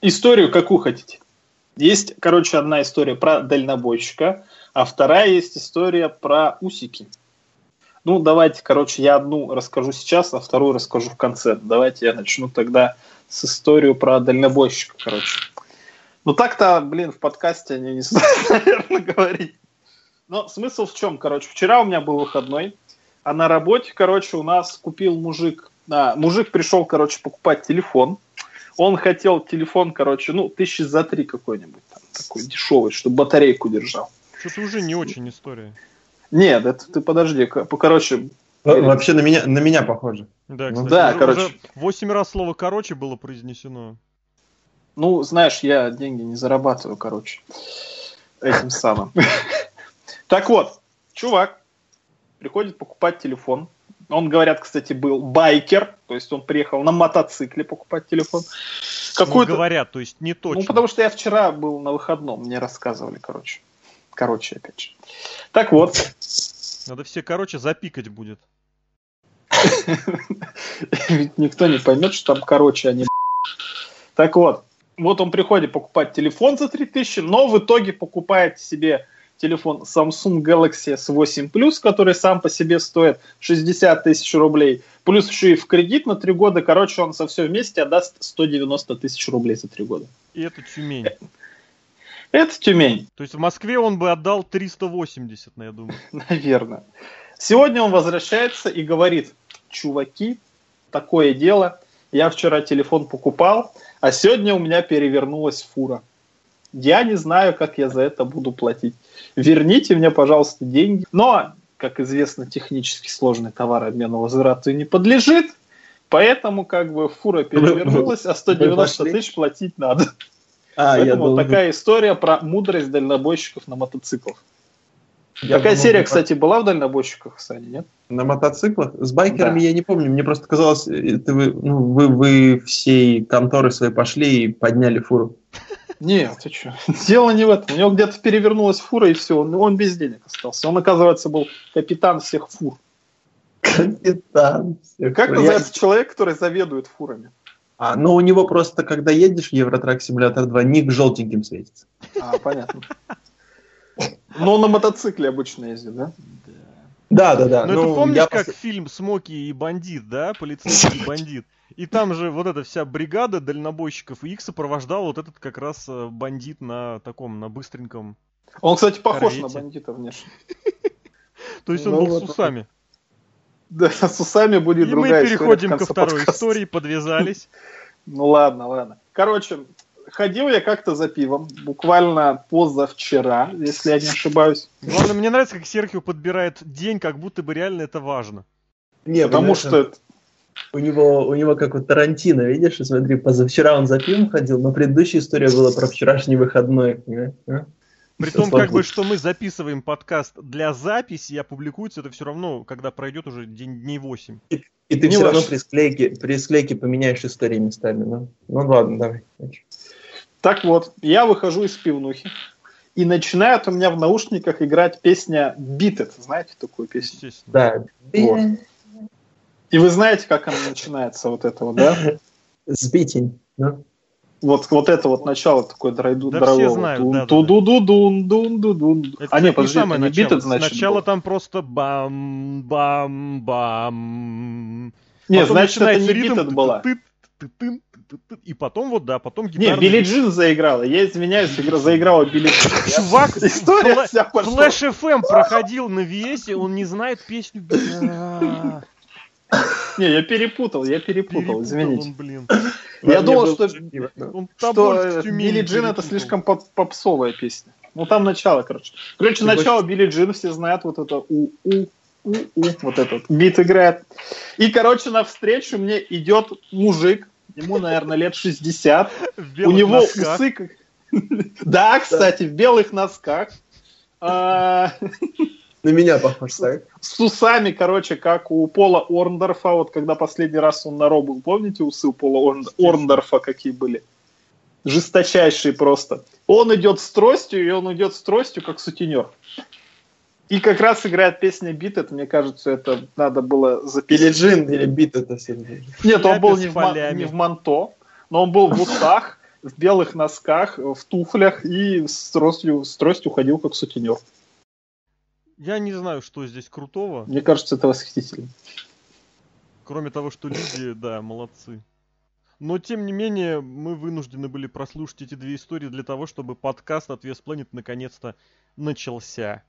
историю какую хотите. Есть, короче, одна история про дальнобойщика, а вторая есть история про усики. Ну, давайте, короче, я одну расскажу сейчас, а вторую расскажу в конце. Давайте я начну тогда с историю про дальнобойщика, короче. Ну, так-то, блин, в подкасте они не знают, наверное, говорить. Но смысл в чем, короче, вчера у меня был выходной, а на работе, короче, у нас купил мужик, а, мужик пришел, короче, покупать телефон, он хотел телефон, короче, ну, тысячи за три какой-нибудь, там, такой дешевый, чтобы батарейку держал. Что-то уже не очень история. Нет, это ты подожди, короче... Вообще на меня, на меня похоже. Да, ну кстати, да, уже, короче. Восемь раз слово «короче» было произнесено. Ну, знаешь, я деньги не зарабатываю, короче, этим самым. Так вот, чувак приходит покупать телефон, он, говорят, кстати, был байкер, то есть он приехал на мотоцикле покупать телефон. Какой ну, говорят, то есть не точно. Ну, потому что я вчера был на выходном, мне рассказывали, короче. Короче, опять же. Так вот. Надо все, короче, запикать будет. Ведь никто не поймет, что там короче, а не Так вот, вот он приходит покупать телефон за 3000, но в итоге покупает себе телефон Samsung Galaxy S8 Plus, который сам по себе стоит 60 тысяч рублей, плюс еще и в кредит на 3 года, короче, он со все вместе отдаст 190 тысяч рублей за 3 года. И это Тюмень. Это Тюмень. То есть в Москве он бы отдал 380, я думаю. Наверное. Сегодня он возвращается и говорит, чуваки, такое дело, я вчера телефон покупал, а сегодня у меня перевернулась фура. Я не знаю, как я за это буду платить. Верните мне, пожалуйста, деньги. Но, как известно, технически сложный товар обмена возврату не подлежит. Поэтому как бы фура перевернулась, а 190 тысяч платить надо. А, Поэтому я думал, такая история про мудрость дальнобойщиков на мотоциклах. Я Такая думал, серия, кстати, была в дальнобойщиках, Саня, нет? На мотоциклах? С байкерами да. я не помню. Мне просто казалось, это вы, ну, вы, вы всей конторы своей пошли и подняли фуру. Нет, ты что? Дело не в этом. У него где-то перевернулась фура, и все, он, он без денег остался. Он, оказывается, был капитан всех фур. Капитан. Всех как фур. называется Я... человек, который заведует фурами? А, ну у него просто, когда едешь в Евротрак Симулятор 2, ник желтеньким светится. А, понятно. Но он на мотоцикле обычно ездит, да? Да, да, да. Ну, ну ты помнишь, я... как фильм «Смоки и бандит», да? Полицейский бандит. И там же вот эта вся бригада дальнобойщиков, и их сопровождал вот этот как раз э, бандит на таком, на быстреньком Он, кстати, похож корвете. на бандита внешне. То есть он ну, был с усами. Да, с усами будет другая И мы переходим ко второй истории, подвязались. Ну ладно, ладно. Короче, ходил я как-то за пивом, буквально позавчера, если я не ошибаюсь. Главное, мне нравится, как Серхио подбирает день, как будто бы реально это важно. Не, потому что... У него, у него как у Тарантино, видишь, смотри, позавчера он за пивом ходил, но предыдущая история была про вчерашний выходной. А? При том, как бы, что мы записываем подкаст для записи, и опубликуется это все равно, когда пройдет уже день, дней 8. И, и ты не все ваш... равно при склейке, при склейке поменяешь истории местами, ну? Ну ладно, давай. Так вот, я выхожу из пивнухи, и начинает у меня в наушниках играть песня Beat It. Знаете такую песню? Да. Вот. И вы знаете, как она начинается, вот это вот, да? Сбитень, да? Вот, вот это вот начало такое драйду, да дорогого. все знают, да, ту ду ду дун дун ду дун А не, подожди, это не бит, значит. Сначала там просто бам бам бам. Не, значит, это не бит была и потом вот, да, потом гитара... Не, Билли Джин заиграла, я извиняюсь, заиграла Билли Джин. Чувак, История вся Флэш FM проходил на VS, он не знает песню. Не, я перепутал, я перепутал, извините. блин. Я думал, что, что Билли Джин это слишком попсовая песня. Ну там начало, короче. Короче, начало Билли Джин все знают вот это у у у у вот этот бит играет. И, короче, навстречу мне идет мужик ему, наверное, лет 60. У него усы... Да, кстати, в белых носках. А, На меня похож, так? С усами, короче, как у Пола Орндорфа, вот когда последний раз он на Ро помните усы у Пола Орндорфа какие были? Жесточайшие просто. Он идет с тростью, и он идет с тростью, как сутенер. И как раз играет песня Бит, это, мне кажется, это надо было записать. Или Джин, или Бит это все. Нет, он был не в, не в Манто, но он был в усах, в белых носках, в туфлях и с тростью, с тростью ходил как сутенер. Я не знаю, что здесь крутого. Мне кажется, это восхитительно. Кроме того, что люди, да, молодцы. Но, тем не менее, мы вынуждены были прослушать эти две истории для того, чтобы подкаст от Planet наконец-то начался.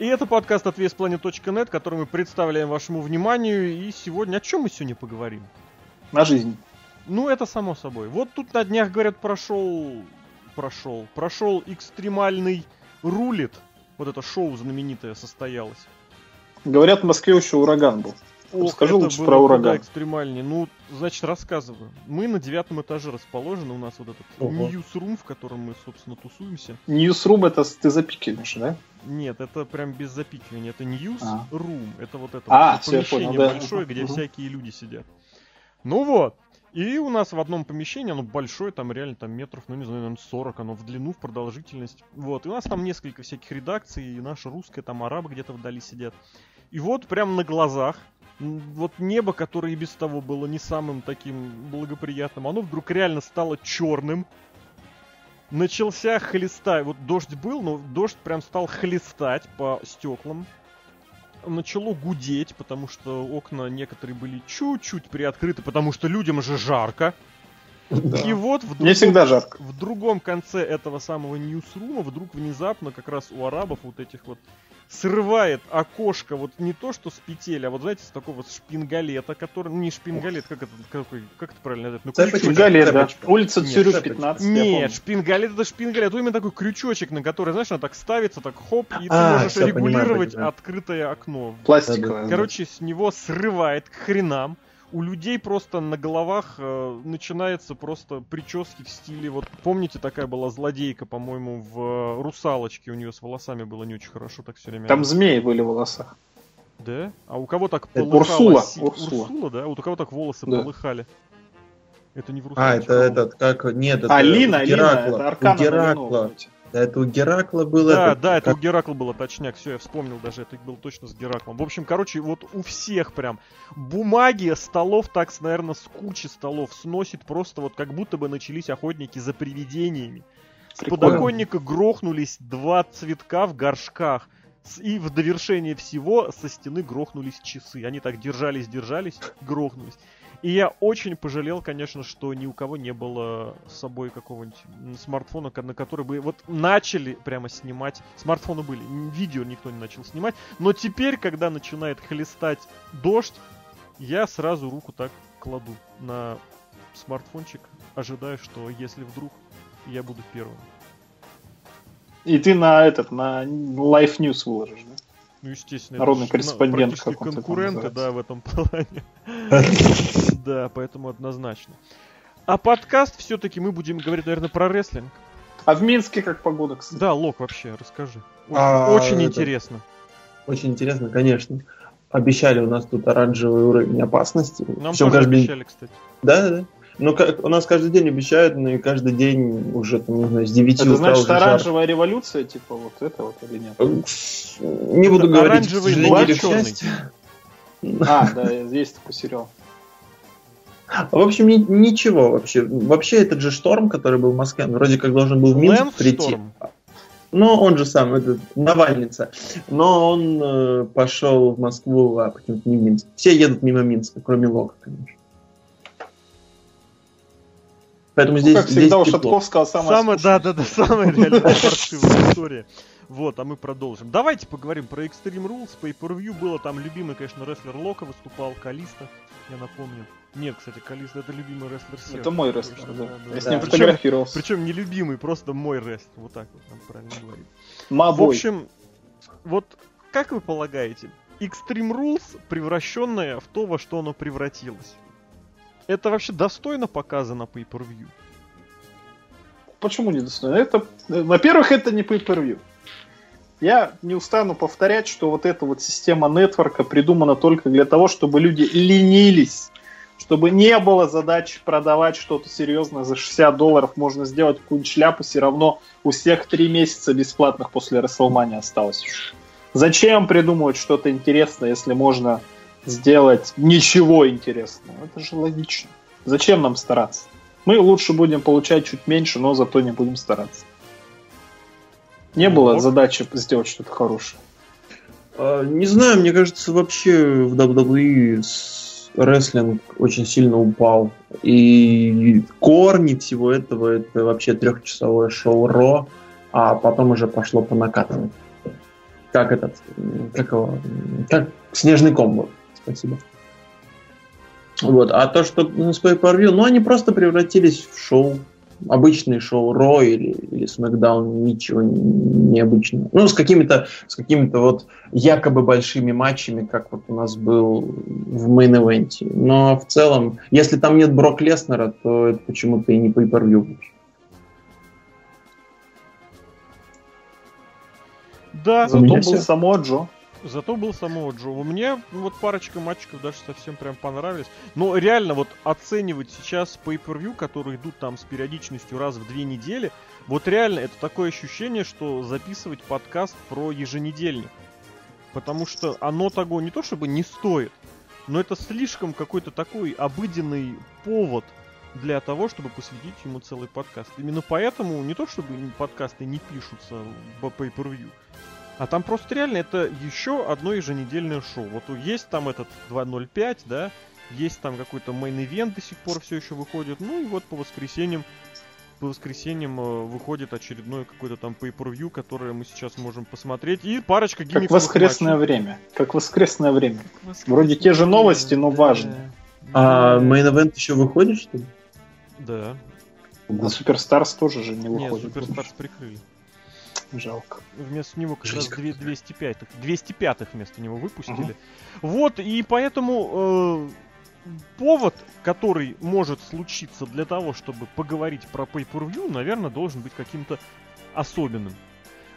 И это подкаст от VSPlanet.net, который мы представляем вашему вниманию. И сегодня... О чем мы сегодня поговорим? На жизнь. Ну, это само собой. Вот тут на днях, говорят, прошел... Прошел. Прошел экстремальный рулит. Вот это шоу знаменитое состоялось. Говорят, в Москве еще ураган был. Ох, это лучше было про ураган. экстремальнее. Ну, значит, рассказываю. Мы на девятом этаже расположены. У нас вот этот Ого. ньюсрум, в котором мы, собственно, тусуемся. Ньюсрум это ты запикиваешь, да? Нет, это прям без запикивания. Это news А. room. Это вот это А, вот помещение понял, да. большое, где Мгм. всякие люди сидят. Ну вот. И у нас в одном помещении, оно большое, там реально там метров, ну не знаю, наверное, 40, оно в длину, в продолжительность. Вот. И у нас там несколько всяких редакций, и наша русская, там арабы где-то вдали сидят. И вот прям на глазах, вот небо, которое и без того было не самым таким благоприятным, оно вдруг реально стало черным. Начался хлестать. Вот дождь был, но дождь прям стал хлестать по стеклам. Начало гудеть, потому что окна некоторые были чуть-чуть приоткрыты, потому что людям же жарко. И вот в Мне другом, всегда жарко. в другом конце этого самого ньюсрума вдруг внезапно как раз у арабов вот этих вот срывает окошко вот не то что с петель, а вот знаете, с такого с шпингалета, который, ну, не шпингалет, как это, какой, как это правильно назвать? Ну, Цепочка. Шпингалет, да. Цепочка. Улица Нет, Цюрюш, цепочка. 15, я Нет, шпингалет это шпингалет, именно такой крючочек, на который, знаешь, она так ставится, так хоп, и ты А, можешь всё, понимаю, регулировать понимаю. открытое окно. Пластиковая. да. Короче, с него срывает к хренам. У людей просто на головах э, начинается просто прически в стиле. Вот помните, такая была злодейка, по-моему, в э, русалочке. У нее с волосами было не очень хорошо, так все время. Там змеи были в волосах. Да? А у кого так Это полыхало Урсула, си- Урсула. Урсула, да? Вот у кого так волосы Да. полыхали. Это не в А, русалочке. это этот, как, нет, это А, у Лина, Лина, Геракла. это У Аркана Геракла. Да, это у Геракла было. Да, этот, да, это как- у Геракла было, точняк, все, я вспомнил даже, это было точно с Гераклом. В общем, короче, вот у всех прям бумаги, столов, так, наверное, с кучи столов сносит просто вот как будто бы начались охотники за привидениями. С Прикольно. подоконника грохнулись два цветка в горшках. И в довершение всего со стены грохнулись часы. Они так держались, держались, грохнулись. И я очень пожалел, конечно, что ни у кого не было с собой какого-нибудь смартфона, на который бы вот начали прямо снимать. Смартфоны были, видео никто не начал снимать. Но теперь, когда начинает хлестать дождь, я сразу руку так кладу на смартфончик, ожидая, что если вдруг я буду первым. И ты на этот, на Life News выложишь, да? Ну, естественно, Народный это корреспондент, практически конкуренты, да, в этом плане. Да, поэтому однозначно. А подкаст все-таки мы будем говорить, наверное, про рестлинг. А в Минске как погода, кстати? Да, Лок, вообще, расскажи. Очень, А, очень интересно. Очень интересно, конечно. Обещали у нас тут оранжевый уровень опасности. Нам тоже обещали, кстати. Да, да, да. Ну, как, у нас каждый день обещают, но и каждый день уже, там, не знаю, с 9 Это утра значит оранжевая революция, типа вот это вот или нет? Не буду Это говорить, оранжевый к сожалению. А, да, есть такой сериал. В общем, ни- ничего вообще. Вообще, этот же шторм, который был в Москве, он вроде как должен был в Минск прийти. Лэнсторм. Ну, он же сам, этот, Навальница. Но он э, пошел в Москву, а почему-то не в Минск. Все едут мимо Минска, кроме Лока, конечно. Поэтому Ну, здесь, как здесь всегда, у. Шатковского самое Самая, скучное. да, да, да, самая реально паршивая история. Вот, а мы продолжим. Давайте поговорим про Extreme Rules. Pay-Per-View было там любимый, конечно, рестлер Лока выступал, Калиста, я напомню. Нет, кстати, Калиста это любимый рестлер Сева. Это мой рестлер, Точно, да. Я да. с ним Да. Причем, фотографировался. причем не любимый, просто мой рестлер. Вот так вот, надо правильно говорить. В Мабой. общем, вот как вы полагаете, Extreme Rules, превращенное в то, во что оно превратилось, это вообще достойно показа на Pay-Per-View? почему недостойно? Это, во-первых, это не pay-per-view. Я не устану повторять, что вот эта вот система нетворка придумана только для того, чтобы люди ленились, чтобы не было задачи продавать что-то серьезное за 60 долларов, можно сделать какую-нибудь шляпу, все равно у всех три месяца бесплатных после WrestleMania осталось. Зачем придумывать что-то интересное, если можно сделать ничего интересного? Это же логично. Зачем нам стараться? Мы лучше будем получать чуть меньше, но зато не будем стараться. Не ну, было задачи сделать что-то хорошее. А, не знаю, мне кажется, вообще в WWE рестлинг очень сильно упал. И корни всего этого это вообще трехчасовое шоу Ро, а потом уже пошло по накатанной. Как этот, как его, как снежный ком Спасибо. Вот. А то, что ну, с Pay-Per-View, ну, они просто превратились в шоу. Обычный шоу Ро или, или SmackDown, ничего необычного. Ну, с какими-то с какими-то вот якобы большими матчами, как вот у нас был в мейн-эвенте. Но в целом, если там нет Брок Леснера, то это почему-то и не Pay-Per-View. Да, зато был само Джо. Зато был самого Джо. Мне вот парочка матчиков даже совсем прям понравились. Но реально вот оценивать сейчас pay-per-view, которые идут там с периодичностью раз в две недели, вот реально это такое ощущение, что записывать подкаст про еженедельник. Потому что оно того не то чтобы не стоит, но это слишком какой-то такой обыденный повод для того, чтобы посвятить ему целый подкаст. Именно поэтому не то чтобы подкасты не пишутся по pay-per-view, а там просто реально это еще одно еженедельное шоу. Вот есть там этот 205, да, есть там какой-то Main Event до сих пор все еще выходит. Ну и вот по воскресеньям по воскресеньям э, выходит очередное какое-то там pay-per-view, которое мы сейчас можем посмотреть. И парочка гиммиковых Как воскресное матчей. время. Как воскресное время. Воскресное Вроде те же новости, но важно. А Main Event еще выходит, что ли? Да. А Superstars тоже же не выходит. Нет, Superstars прикрыли. Жалко. Вместо него как раз 205 205 вместо него выпустили. Угу. Вот, и поэтому э, повод, который может случиться для того, чтобы поговорить про Pay-Per-View, наверное, должен быть каким-то особенным.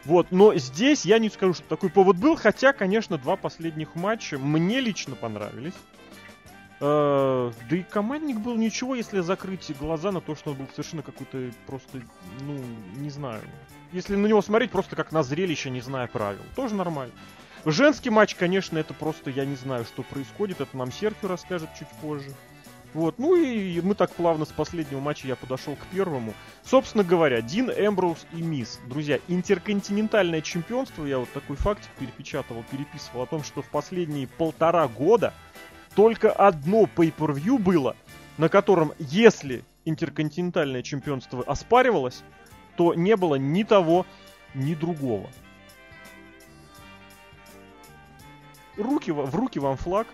Вот, но здесь я не скажу, что такой повод был, хотя, конечно, два последних матча мне лично понравились. Э, да и командник был ничего, если закрыть глаза на то, что он был совершенно какой-то просто, ну, не знаю, если на него смотреть просто как на зрелище, не зная правил. Тоже нормально. Женский матч, конечно, это просто, я не знаю, что происходит. Это нам Серхио расскажет чуть позже. Вот, ну и мы так плавно с последнего матча я подошел к первому. Собственно говоря, Дин Эмброуз и Мисс. Друзья, интерконтинентальное чемпионство, я вот такой фактик перепечатывал, переписывал о том, что в последние полтора года только одно pay-per-view было, на котором, если интерконтинентальное чемпионство оспаривалось, то не было ни того, ни другого. Руки, в руки вам флаг.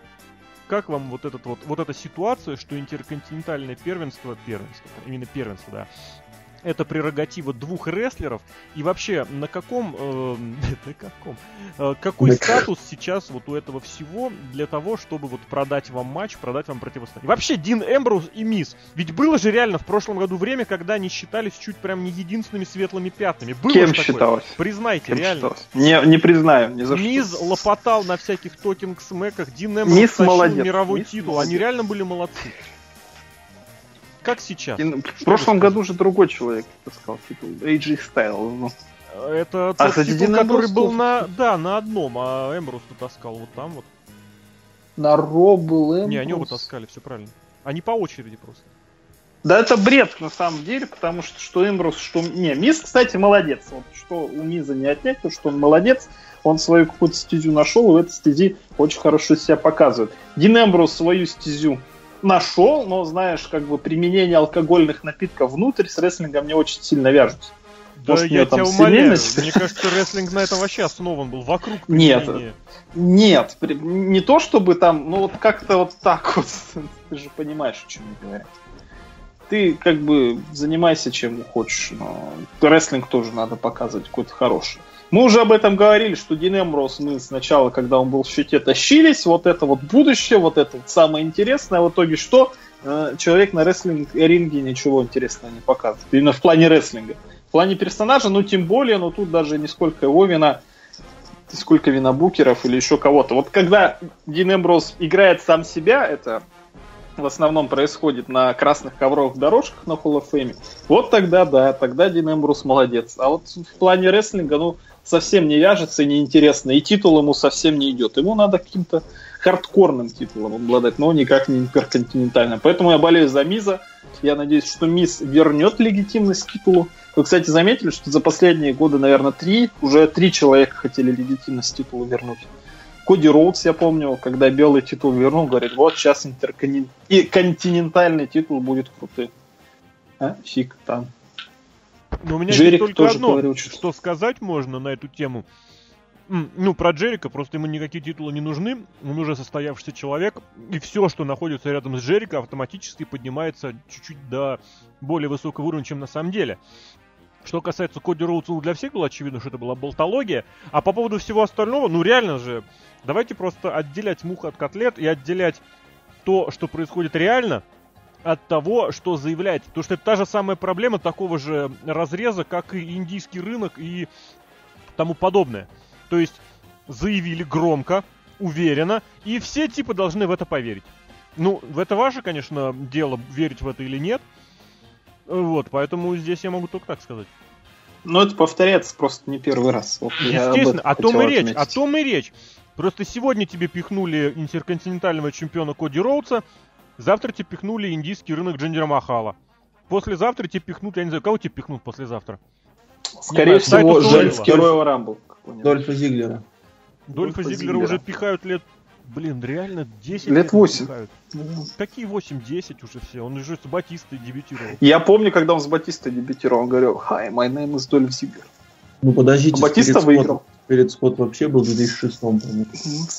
Как вам вот, этот вот, вот эта ситуация, что интерконтинентальное первенство, первенство, именно первенство, да, это прерогатива двух рестлеров. И вообще, на каком, э, на каком, э, какой статус сейчас вот у этого всего для того, чтобы вот продать вам матч, продать вам противостояние? Вообще, Дин Эмброуз и Мисс. Ведь было же реально в прошлом году время, когда они считались чуть прям не единственными светлыми пятнами. Было Кем считалось? Признайте, Кем реально. Считалось? Не, не признаю, ни за Мисс что. лопотал на всяких токинг-смеках, Дин Эмброуз тащил мировой Мисс титул. Молодец. Они реально были молодцы. Как сейчас? И, в прошлом году же другой человек таскал титул. AJ Styles. Ну. Это а, тот а, титул, который был на... Да, на одном, а Эмбрус таскал вот там вот. На Ро был Эмбрус? Не, они оба таскали, все правильно. Они по очереди просто. Да это бред на самом деле, потому что что Эмбрус, что... Не, Мисс, кстати, молодец. Вот что у Миза не отнять, то что он молодец. Он свою какую-то стезю нашел, и в этой стези очень хорошо себя показывает. Дин Эмбрус свою стезю нашел, но, знаешь, как бы применение алкогольных напитков внутрь с рестлингом не очень сильно вяжутся. Да Может, я тебя умоляю. Мне кажется, рестлинг на этом вообще основан был. Вокруг применения. Нет, нет. Не то, чтобы там, ну вот как-то вот так вот. Ты же понимаешь, о чем я говорю. Ты как бы занимайся чем хочешь, но рестлинг тоже надо показывать какой-то хороший. Мы уже об этом говорили, что Дин Эмброуз мы сначала, когда он был в щите, тащились, вот это вот будущее, вот это вот самое интересное, в итоге что? э, человек на рестлинг-ринге ничего интересного не показывает. Именно в плане рестлинга. В плане персонажа, ну тем более, но тут даже не сколько его вина, сколько вина букеров или еще кого-то. Вот когда Дин играет сам себя, это в основном происходит на красных ковровых дорожках на Hall of Fame, вот тогда да, тогда Дин Эмбрус молодец. А вот в плане рестлинга, ну, совсем не вяжется и неинтересно, и титул ему совсем не идет. Ему надо каким-то хардкорным титулом обладать, но никак не интерконтинентальным. Поэтому я болею за Миза. Я надеюсь, что Миз вернет легитимность титулу. Вы, кстати, заметили, что за последние годы, наверное, три, уже три человека хотели легитимность титула вернуть. Коди Роудс, я помню, когда белый титул вернул, говорит, вот сейчас интерконтинентальный титул будет крутым. А? Фиг там. Но у меня Джерик только тоже одно, говорил, что... что сказать можно на эту тему. Ну, про Джерика, просто ему никакие титулы не нужны, он уже состоявшийся человек, и все, что находится рядом с Джерика, автоматически поднимается чуть-чуть до более высокого уровня, чем на самом деле. Что касается Коди Роудса, ну, для всех было очевидно, что это была болтология. А по поводу всего остального, ну реально же, давайте просто отделять мух от котлет и отделять то, что происходит реально, от того, что заявляется. Потому что это та же самая проблема такого же разреза, как и индийский рынок и тому подобное. То есть заявили громко, уверенно, и все типа должны в это поверить. Ну, это ваше, конечно, дело, верить в это или нет. Вот, поэтому здесь я могу только так сказать. Но это повторяется просто не первый раз. Вот Естественно, о том и речь, отметить. о том и речь. Просто сегодня тебе пихнули интерконтинентального чемпиона Коди Роудса, завтра тебе пихнули индийский рынок Джиндера Махала. Послезавтра тебе пихнут, я не знаю, кого тебе пихнут послезавтра? Скорее всего, женский Royal Rumble. Дольфа Зиглера. Дольфа, Дольфа Зиглера уже пихают лет Блин, реально 10 лет, лет 8. Какие 8-10 уже все? Он уже с Батистой дебютировал. Я помню, когда он с Батистой дебютировал, он говорил, hi, my name is Дольф Зиглер. Ну подождите, а Батиста выиграл. Перед Скотт вообще был в 2006 по-моему.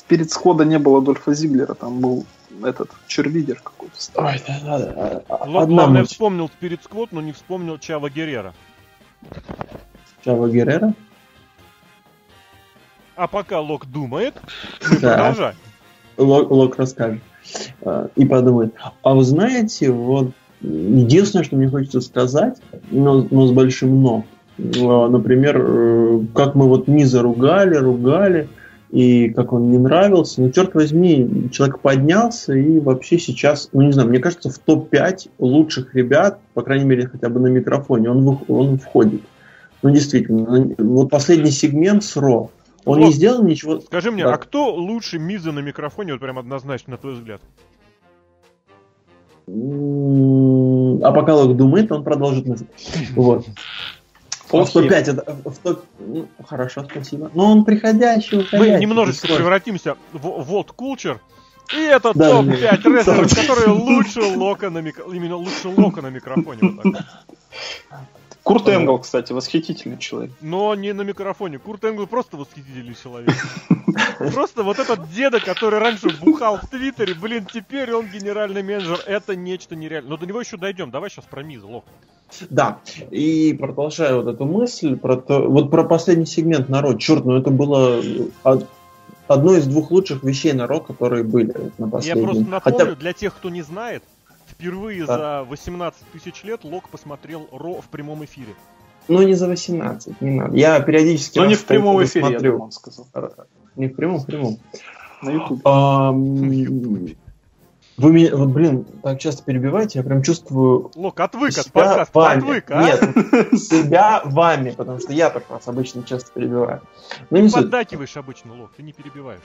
Перед Схода не было Дольфа Зиглера, там был этот черлидер какой-то. Ой, да, да, да. Главное, вспомнил Спирит Скотт, но не вспомнил Чава Геррера. Чава Геррера? А пока Лок думает, мы да. продолжаем. Лок, Лок расскажет. А, и подумает. А вы знаете, вот единственное, что мне хочется сказать, но, но с большим но. А, например, э, как мы вот Миза ругали, ругали, и как он не нравился. Но черт возьми, человек поднялся и вообще сейчас, ну не знаю, мне кажется, в топ-5 лучших ребят, по крайней мере, хотя бы на микрофоне, он, он входит. Ну действительно, вот последний сегмент с Ро, он вот. не сделал ничего. Скажи мне, да. а кто лучше Миза на микрофоне, вот прям однозначно, на твой взгляд? А пока Лок думает, он продолжит мысль. Вот. В 105 это в топ... ну, хорошо, спасибо. Но он приходящий, уходящий. Мы немножечко превратимся в вот кулчер. И это да, топ-5 рестлеров, которые лучше лока на микро... именно лучше лока на микрофоне. Вот так. Курт Энгл, кстати, восхитительный человек. Но не на микрофоне. Курт Энгл просто восхитительный человек. Просто вот этот деда, который раньше бухал в Твиттере, блин, теперь он генеральный менеджер. Это нечто нереальное. Но до него еще дойдем. Давай сейчас про Миза, Лок. Да, и продолжая вот эту мысль, про то, вот про последний сегмент народ, черт, ну это было одно из двух лучших вещей на рок, которые были на последнем. Я просто напомню, Хотя... для тех, кто не знает, Впервые да. за 18 тысяч лет Лок посмотрел Ро в прямом эфире. Ну, не за 18, не надо. Я периодически... Ну, не в прямом эфире, смотрю. я он сказал. Не в прямом, в прямом. На Ютубе. А, вы меня, вот, блин, так часто перебиваете, я прям чувствую... Лок, отвык от подкаста, вами. отвык, а? Нет, себя вами, потому что я так вас обычно часто перебиваю. Ну, не поддакиваешь обычно, Лок, ты не перебиваешь.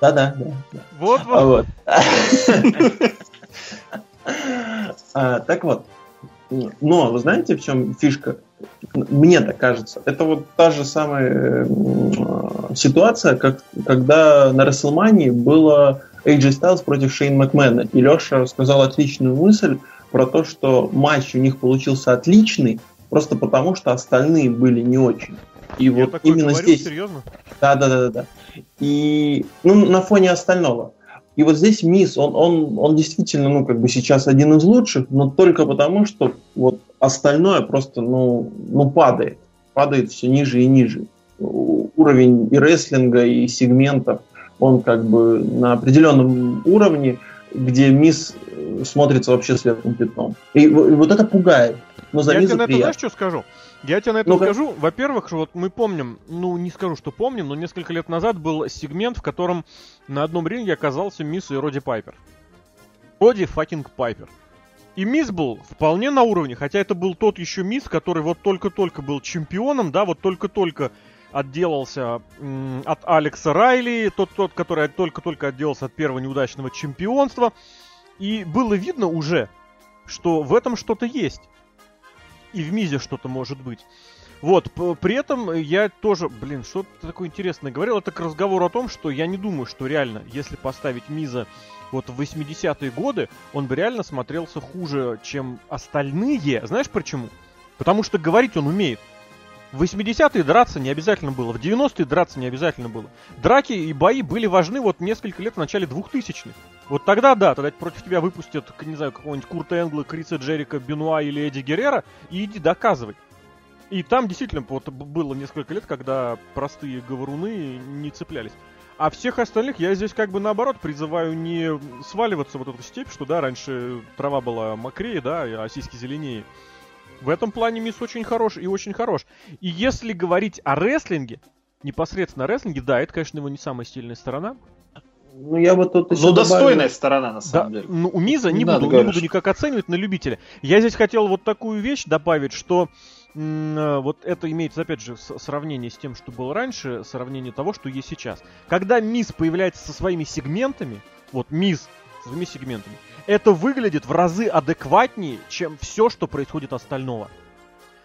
Да-да, да. Вот, вот. А вот. А, так вот, но вы знаете, в чем фишка? Мне так кажется. Это вот та же самая ситуация, как когда на Расселмании было AJ Styles против Шейн Макмена. И Леша сказал отличную мысль про то, что матч у них получился отличный, просто потому что остальные были не очень. И Я вот именно говорю, здесь. Серьезно? Да, да, да, да, да. И ну, на фоне остального. И вот здесь Мисс, он, он, он действительно, ну, как бы сейчас один из лучших, но только потому, что вот остальное просто, ну, ну падает. Падает все ниже и ниже. Уровень и рестлинга, и сегментов, он как бы на определенном уровне, где Мисс смотрится вообще светлым пятном. И, и вот это пугает. Но за Я тебе на это знаешь, что скажу? Я тебе на это Ну-ка. скажу. Во-первых, что вот мы помним, ну не скажу, что помним, но несколько лет назад был сегмент, в котором на одном ринге оказался Миз и Родди Пайпер. Родди fucking Пайпер. И Миз был вполне на уровне, хотя это был тот еще Мисс, который вот только-только был чемпионом, да, вот только-только отделался м, от Алекса Райли, тот, тот, который только-только отделался от первого неудачного чемпионства. И было видно уже, что в этом что-то есть. И в Мизе что-то может быть. Вот, при этом я тоже, блин, что-то такое интересное говорил. Это к разговору о том, что я не думаю, что реально, если поставить Миза вот в 80-е годы, он бы реально смотрелся хуже, чем остальные. Знаешь почему? Потому что говорить он умеет. В 80-е драться не обязательно было, в 90-е драться не обязательно было. Драки и бои были важны вот несколько лет в начале 2000-х. Вот тогда да, тогда против тебя выпустят, не знаю, какого-нибудь Курта Энгла, Криса Джерика, Бенуа или Эдди Геррера, и иди доказывай. И там действительно вот было несколько лет, когда простые говоруны не цеплялись. А всех остальных я здесь как бы наоборот призываю не сваливаться в вот эту степь, что да, раньше трава была мокрее, да, а сиськи зеленее. В этом плане Мисс очень хорош и очень хорош. И если говорить о рестлинге, непосредственно о рестлинге, да, это, конечно, его не самая сильная сторона. Ну, я бы тут еще Ну, добавил- достойная сторона, на Да, самом деле. ну, у Миза не, Не буду, надо не говорить, буду никак оценивать на любителя. Я здесь хотел вот такую вещь добавить, что э, вот это имеется, опять же, сравнение с тем, что было раньше, сравнение того, что есть сейчас. Когда Миз появляется со своими сегментами, вот Миз своими сегментами, это выглядит в разы адекватнее, чем все, что происходит остального.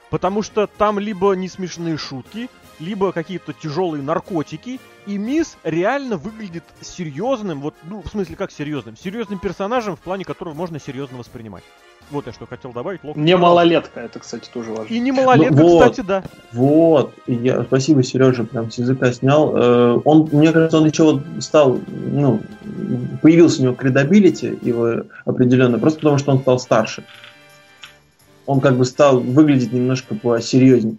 Потому что там либо не смешные шутки, либо какие-то тяжелые наркотики, и Миз реально выглядит серьезным, вот, ну, в смысле, как серьезным? Серьезным персонажем, в плане которого можно серьезно воспринимать. Вот я что хотел добавить. Лок. Не малолетка, это, кстати, тоже важно. И не малолетка, Ну, вот. кстати, да. Вот, и я, спасибо, Сережа, прям с языка снял. Э, Он, мне кажется, он еще вот стал, ну, появился у него credibility его определенно, просто потому что он стал старше. Он как бы стал выглядеть немножко посерьезнее.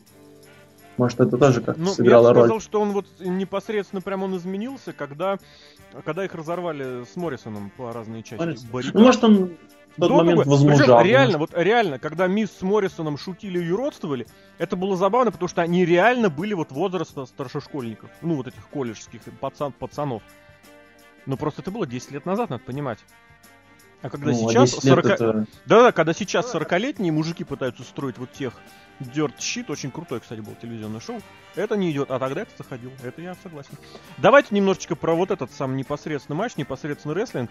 Может, это тоже как-то Ну, я сыграло роль. сказал, что он вот непосредственно прям он изменился, когда, когда их разорвали с Моррисоном по разные части. Моррисон. Ну, может, он тот До момент возмужал. Причем реально, вот реально, когда Мисс с Моррисоном шутили и уродствовали, это было забавно, потому что они реально были вот возраста старшешкольников. Ну, вот этих колледжских пацан, пацанов. Но просто это было 10 лет назад, надо понимать. А когда Ну, а сейчас 10 лет 40... это- Да-да, когда сейчас 40-летние мужики пытаются строить вот тех Dirt Shit, очень крутой, кстати, был телевизионное шоу, это не идет, а тогда это заходил, это я согласен. Давайте немножечко про вот этот сам непосредственно матч, непосредственно рестлинг.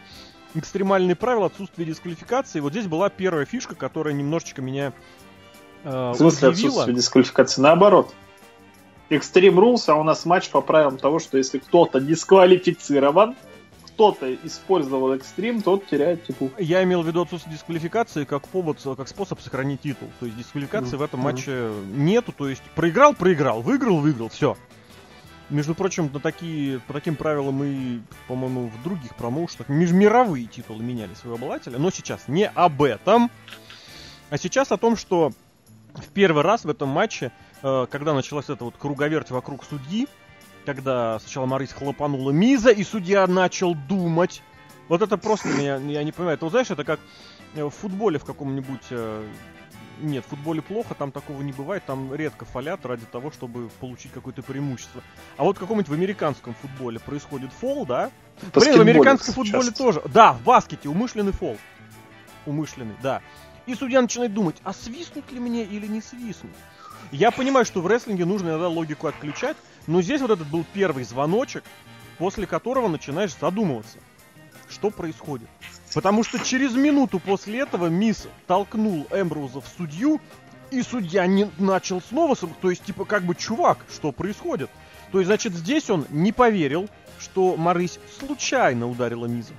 Экстремальные правила, отсутствие дисквалификации. Вот здесь была первая фишка, которая немножечко меня э, В смысле удивила. отсутствие дисквалификации? Наоборот. Extreme Rules, а у нас матч по правилам того, что если кто-то дисквалифицирован, кто-то использовал экстрим, тот теряет титул. Я имел в виду отсутствие дисквалификации как повод, как способ сохранить титул. То есть дисквалификации в этом матче нету. То есть проиграл, проиграл, выиграл, выиграл, все. Между прочим, на такие, по таким правилам и, по-моему, в других промоушенах межмировые титулы меняли своего обладателя. Но сейчас не об этом, а сейчас о том, что в первый раз в этом матче, э, когда началась эта вот круговерть вокруг судьи, когда сначала Марис хлопанула Миза, и судья начал думать. Вот это просто меня, я не понимаю. Это, вот знаешь, это как э, в футболе в каком-нибудь... э, Нет, в футболе плохо, там такого не бывает, там редко фалят ради того, чтобы получить какое-то преимущество. А вот в каком-нибудь в американском футболе происходит фол, да? Блин, в американском футболе часто. тоже. Да, в баскете умышленный фол. Умышленный, да. И судья начинает думать, а свистнуть ли мне или не свистнуть? Я понимаю, что в рестлинге нужно иногда логику отключать, но здесь вот этот был первый звоночек, после которого начинаешь задумываться, что происходит. Потому что через минуту после этого Мисс толкнул Эмброуза в судью, и судья не начал снова, то есть типа как бы чувак, что происходит? То есть, значит, здесь он не поверил, что Марысь случайно ударила Миза.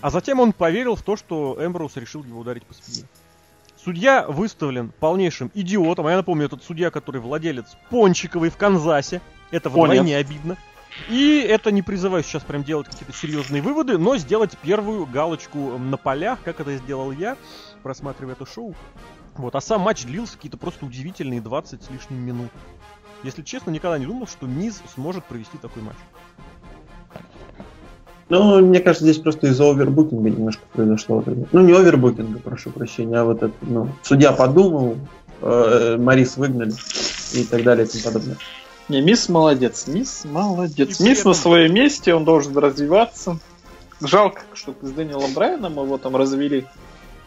А затем он поверил в то, что Эмброуз решил его ударить по спине. Судья выставлен полнейшим идиотом. А я напомню, этот судья, который владелец Пончиковой в Канзасе. Это вдвойне обидно. И это не призываю сейчас прям делать какие-то серьезные выводы, но сделать первую галочку на полях, как это сделал я, просматривая это шоу. Вот, а сам матч длился какие-то просто удивительные 20 с лишним минут. Если честно, никогда не думал, что Миз сможет провести такой матч. Ну, мне кажется, здесь просто из-за овербукинга немножко произошло. Ну, не овербукинга, прошу прощения, а вот это, ну, судья подумал, э, Марис выгнали и так далее и тому подобное. Не, Мисс молодец, Мисс молодец. И Мисс на своем месте, он должен развиваться. Жалко, что с Дэниелом Брайаном его там развели.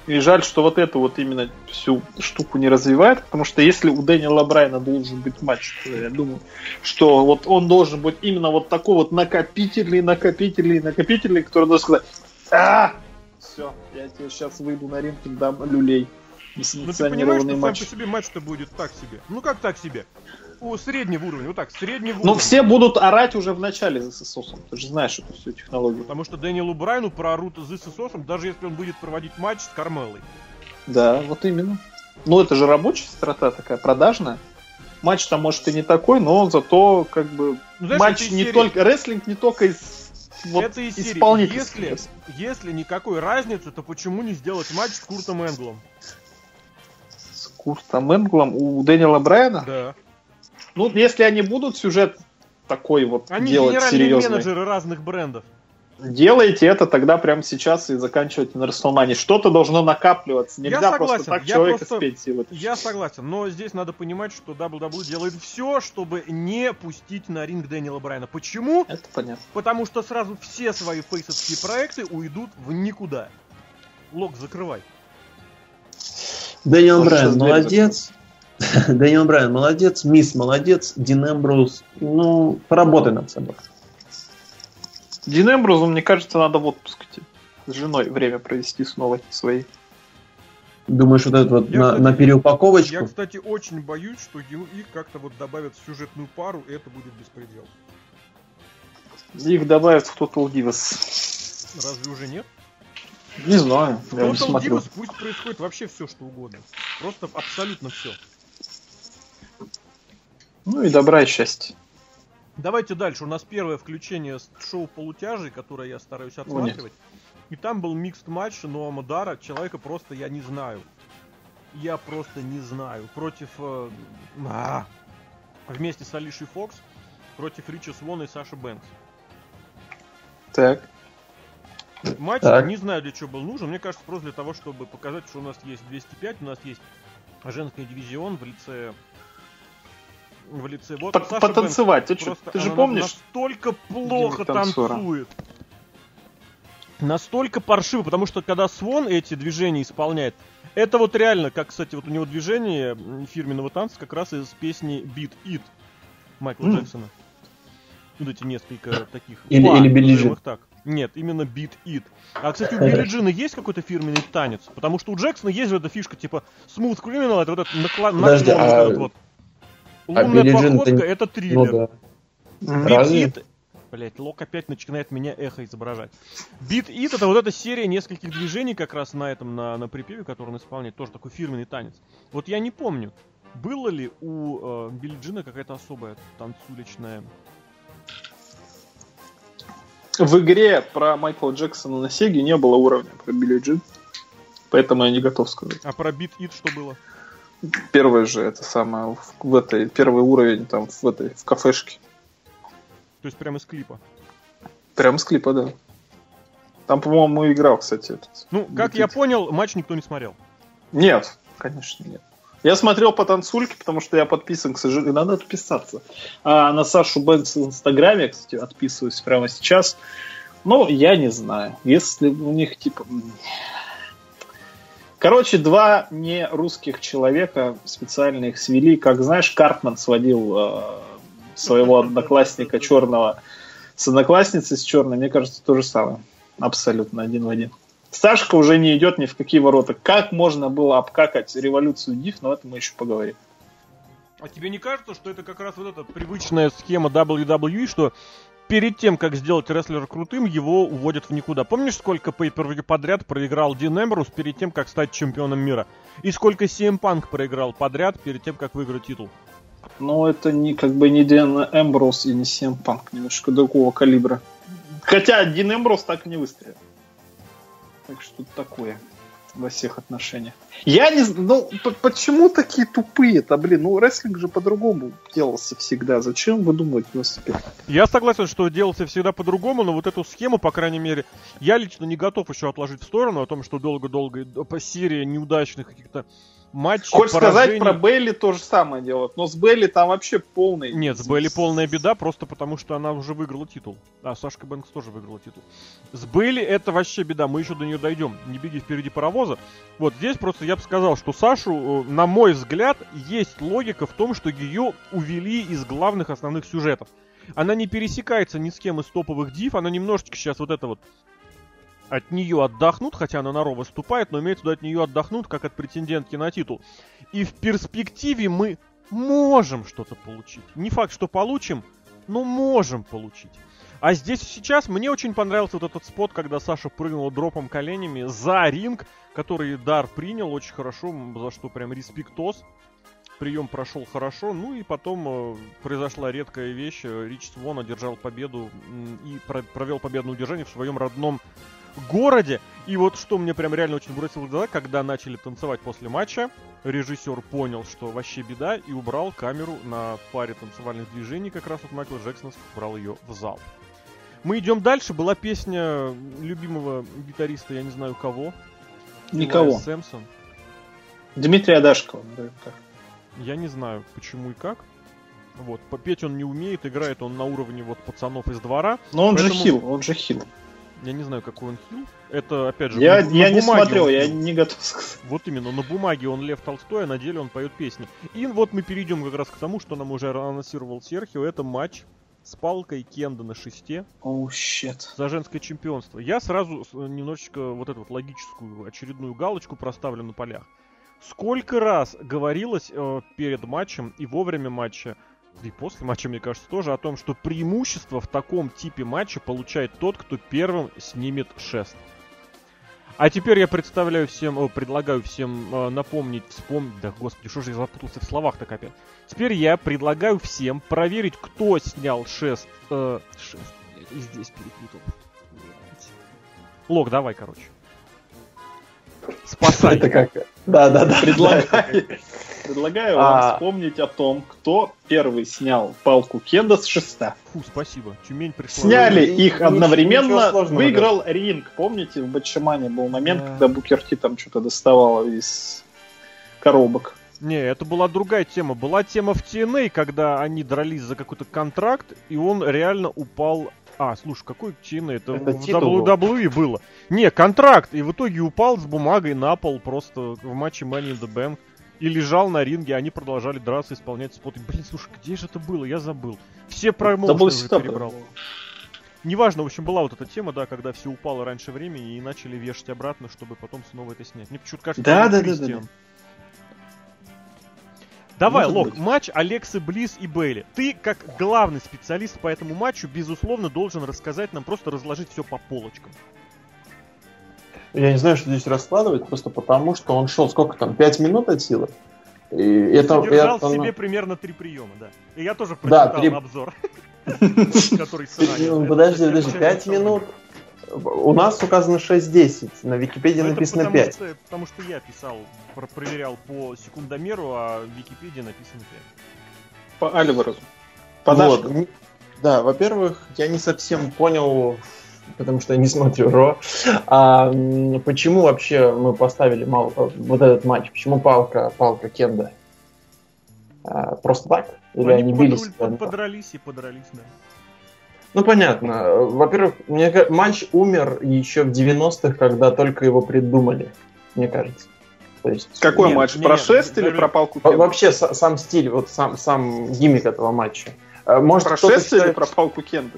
И жаль, что вот эту вот именно всю штуку не развивает, потому что если у Дэниела Брайана должен быть матч, то я думаю, что вот он должен быть именно вот такой вот накопительный, накопительный, накопительный, который должен сказать, а, все, я тебе сейчас выйду на ринг и дам люлей. Ну ты понимаешь, что сам матч. по себе матч-то будет так себе. Ну как так себе? У среднего уровня, вот так, среднего Ну, уровня. все будут орать уже в начале за ССОСом. Ты же знаешь эту всю технологию. Потому что Дэниелу Брайну проорут с Сосом, даже если он будет проводить матч с Кармелой. Да, вот именно. Ну, это же рабочая страта такая, продажная. Матч там, может, и не такой, но зато, как бы, Ну, знаешь, матч не серии- только... Рестлинг не только из... Вот, это из серии. исполнительский Если, если никакой разницы, то почему не сделать матч с Куртом Энглом? С Куртом Энглом у Дэниела Брайана. Да. Ну, если они будут сюжет такой вот Они делать генеральные серьезный, менеджеры разных брендов. делайте это тогда прямо сейчас и заканчивайте на Расселмане. Что-то должно накапливаться. Нельзя согласен, просто так я человека просто- с пенсии вытащить. Я согласен, но здесь надо понимать, что WWE делает все, чтобы не пустить на ринг Дэниела Брайана. Почему? Это понятно. Потому что сразу все свои фейсовские проекты уйдут в никуда. Лог закрывай. Дэниел Брайан молодец. Дэниел Брайан молодец, Мисс молодец, Дин Эмброуз, ну, поработай над собой. Дин Эмбрузу, мне кажется, надо в отпуск идти. С женой время провести снова своей. Думаешь, вот это вот Я, на, кстати, на Я, переупаковочку? кстати, очень боюсь, что их как-то вот добавят в сюжетную пару, и это будет беспредел. Их добавят в Total Divas. Разве уже нет? Не знаю, В я не Total смотрю. Divas пусть происходит вообще все, что угодно. Просто абсолютно все. Ну и добра и счастья. Давайте дальше. У нас первое включение с шоу полутяжей, которое я стараюсь отсматривать. И там был микст матч Ноама Дара. Человека просто я не знаю. Я просто не знаю. Против... э, а, вместе с Алишей Фокс. Против Ричи Свона и Саши Бэнкс. Так. Матч, Так. не знаю для чего был нужен. Мне кажется, просто для того, чтобы показать, что у нас есть 205, у нас есть женский дивизион в лице... В лице... Вот По- Саша Потанцевать. Ты, Бэнкс чё, просто- ты же она помнишь? Настолько плохо танцует. Настолько паршиво, потому что когда Свон эти движения исполняет, это вот реально, как, кстати, вот у него движение фирменного танца как раз из песни Beat It Майкла М. Джексона. Вот эти несколько таких. Или- па, или Билли так. Нет, именно Beat It. А, кстати, у Билли Джина есть какой-то фирменный танец? Потому что у Джексона есть же эта фишка, типа Smooth Criminal, это вот этот накла... Подожди, наклон, а- вот этот вот. Лунная походка это- это Ну триллер. да. Мгм. Beat Разве? It... Блять, Лок опять начинает меня эхо изображать. Beat It это вот эта серия нескольких движений как раз на этом, на, на припеве, который он исполняет, тоже такой фирменный танец. Вот я не помню, было ли у э, Билли Джина какая-то особая танцуличная... В игре про Майкла Джексона на Сеге не было уровня про Билли Джин. Поэтому я не готов сказать. А про Beat It что было? Первый же, это самое, в, этой, первый уровень там в этой, в кафешке. То есть прямо из клипа. Прям с клипа, да. Там, по-моему, играл, кстати, этот. Ну, как я понял, матч никто не смотрел. Нет, конечно, нет. Я смотрел по танцульке, потому что я подписан, к сожалению, надо отписаться. А на Сашу Бэнкс в Инстаграме, я, кстати, отписываюсь прямо сейчас. Ну, я не знаю. Если у них, типа... Короче, два не русских человека специально их свели. Как знаешь, Картман сводил э, своего одноклассника черного с одноклассницей с черной. Мне кажется, то же самое. Абсолютно один в один. Сашка уже не идет ни в какие ворота. Как можно было обкакать революцию Див, но это мы еще поговорим. А тебе не кажется, что это как раз вот эта привычная схема WWE, что перед тем, как сделать рестлера крутым, его уводят в никуда? Помнишь, сколько pay подряд проиграл Дин Эмбрус перед тем, как стать чемпионом мира? И сколько CM Punk проиграл подряд перед тем, как выиграть титул? Но это не как бы не Дин Эмброс и не Сем Панк, немножко другого калибра. Хотя Дин Эмброс так и не выстрелил. Так что такое. Во всех отношениях. Я не знаю, ну почему такие тупые-то, блин, ну рестлинг же по-другому делался всегда. Зачем выдумывать велосипед? Я согласен, что делался всегда по-другому, но вот эту схему, по крайней мере, я лично не готов еще отложить в сторону о том, что долго-долго по серии неудачных каких-то матчи, Хочешь сказать, про Белли то же самое делают, но с Белли там вообще полный... Нет, с Белли полная беда, просто потому что она уже выиграла титул. А, Сашка Бэнкс тоже выиграла титул. С Белли это вообще беда, мы еще до нее дойдем. Не беги впереди паровоза. Вот здесь просто я бы сказал, что Сашу, э, на мой взгляд, есть логика в том, что ее увели из главных основных сюжетов. Она не пересекается ни с кем из топовых див, она немножечко сейчас вот это вот от нее отдохнут, хотя она на Ро выступает, но имеется в виду от нее отдохнут, как от претендентки на титул. И в перспективе мы можем что-то получить. Не факт, что получим, но можем получить. А здесь сейчас мне очень понравился вот этот спот, когда Саша прыгнула дропом коленями за ринг, который Дар принял очень хорошо, за что прям респектос. Прием прошел хорошо, ну и потом э, произошла редкая вещь. Рич Свон одержал победу и про- провел победное удержание в своем родном городе. И вот что мне прям реально очень бросило в глаза, когда начали танцевать после матча, режиссер понял, что вообще беда, и убрал камеру на паре танцевальных движений, как раз вот Майкл Джексон убрал ее в зал. Мы идем дальше. Была песня любимого гитариста, я не знаю кого. Никого. Илая Сэмпсон. Дмитрия Адашкова. Я не знаю, почему и как. Вот, попеть он не умеет, играет он на уровне вот пацанов из двора. Но он поэтому... же хил, он же хил. Я не знаю, какой он хил. Это, опять же, я, на, я на не смотрел, я не готов сказать. Вот именно, на бумаге он Лев Толстой, а на деле он поет песни. И вот мы перейдем как раз к тому, что нам уже анонсировал Серхио. Это матч с палкой Кенда на шесте. Oh, shit. За женское чемпионство. Я сразу немножечко вот эту вот логическую очередную галочку проставлю на полях. Сколько раз говорилось э, перед матчем и во время и после матча, мне кажется, тоже о том, что преимущество в таком типе матча получает тот, кто первым снимет шест. А теперь я представляю всем, предлагаю всем э, напомнить, вспомнить, да господи, что же я запутался в словах так опять. Теперь я предлагаю всем проверить, кто снял шест. Э, шест. И здесь перепутал. Лок, давай, короче. Спасай. Это как? Да, да, да. Предлагаю, предлагаю а... вам вспомнить о том, кто первый снял палку Кенда с шеста. Фу, спасибо. Тюмень пришла. Сняли и, их одновременно, выиграл да. ринг. Помните, в Батшимане был момент, да. когда Букерти там что-то доставало из коробок. Не, это была другая тема. Была тема в TNA, когда они дрались за какой-то контракт, и он реально упал а, слушай, какой TNA? Это, это в WWE было. Не, контракт. И в итоге упал с бумагой на пол просто в матче Money in the Bank. И лежал на ринге, они продолжали драться, исполнять споты. Блин, слушай, где же это было? Я забыл. Все промоушены уже перебрал. Неважно, в общем, была вот эта тема, да, когда все упало раньше времени и начали вешать обратно, чтобы потом снова это снять. Мне почему-то кажется, да, да, да, да, да. Давай, Может Лок, быть. матч Алексы Близ и Бейли. Ты, как главный специалист по этому матчу, безусловно, должен рассказать нам, просто разложить все по полочкам. Я не знаю, что здесь раскладывать, просто потому, что он шел сколько там, 5 минут от силы? И это, Держал это, себе примерно три приема, да. И я тоже прочитал да, 3... обзор, который ну, Подожди, подожди, 5 минут у нас указано 6.10, на Википедии Но написано потому 5. Что, потому что я писал, проверял по секундомеру, а в Википедии написано 5. По Альварезу. По вот. Да, во-первых, я не совсем понял, потому что я не смотрю Ро, а, почему вообще мы поставили мало, вот этот матч, почему палка, палка Кенда? А, просто так? Или они, они бились? Подрались и подрались, да. Ну, понятно. Во-первых, мне матч умер еще в 90-х, когда только его придумали, мне кажется. То есть... Какой нет, матч? Нет, про шест или про палку Кенда? Вообще, сам стиль, вот сам, сам гиммик этого матча. Э, может, про шест считает... или про палку Кенда?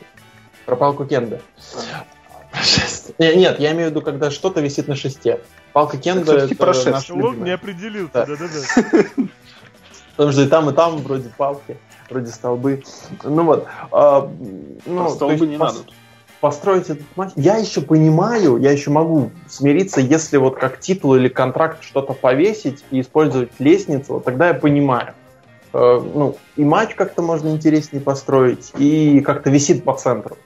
Про палку Кенда. А. Нет, я имею в виду, когда что-то висит на шесте. Палка Кенда это про шест. Лог не определился, да-да-да. Потому что и там, и там вроде палки вроде столбы. Ну вот. А, ну, столбы не пос- надо. Построить этот матч. Я еще понимаю, я еще могу смириться, если вот как титул или контракт что-то повесить и использовать лестницу, вот тогда я понимаю. Э, ну, и матч как-то можно интереснее построить, и как-то висит по центру.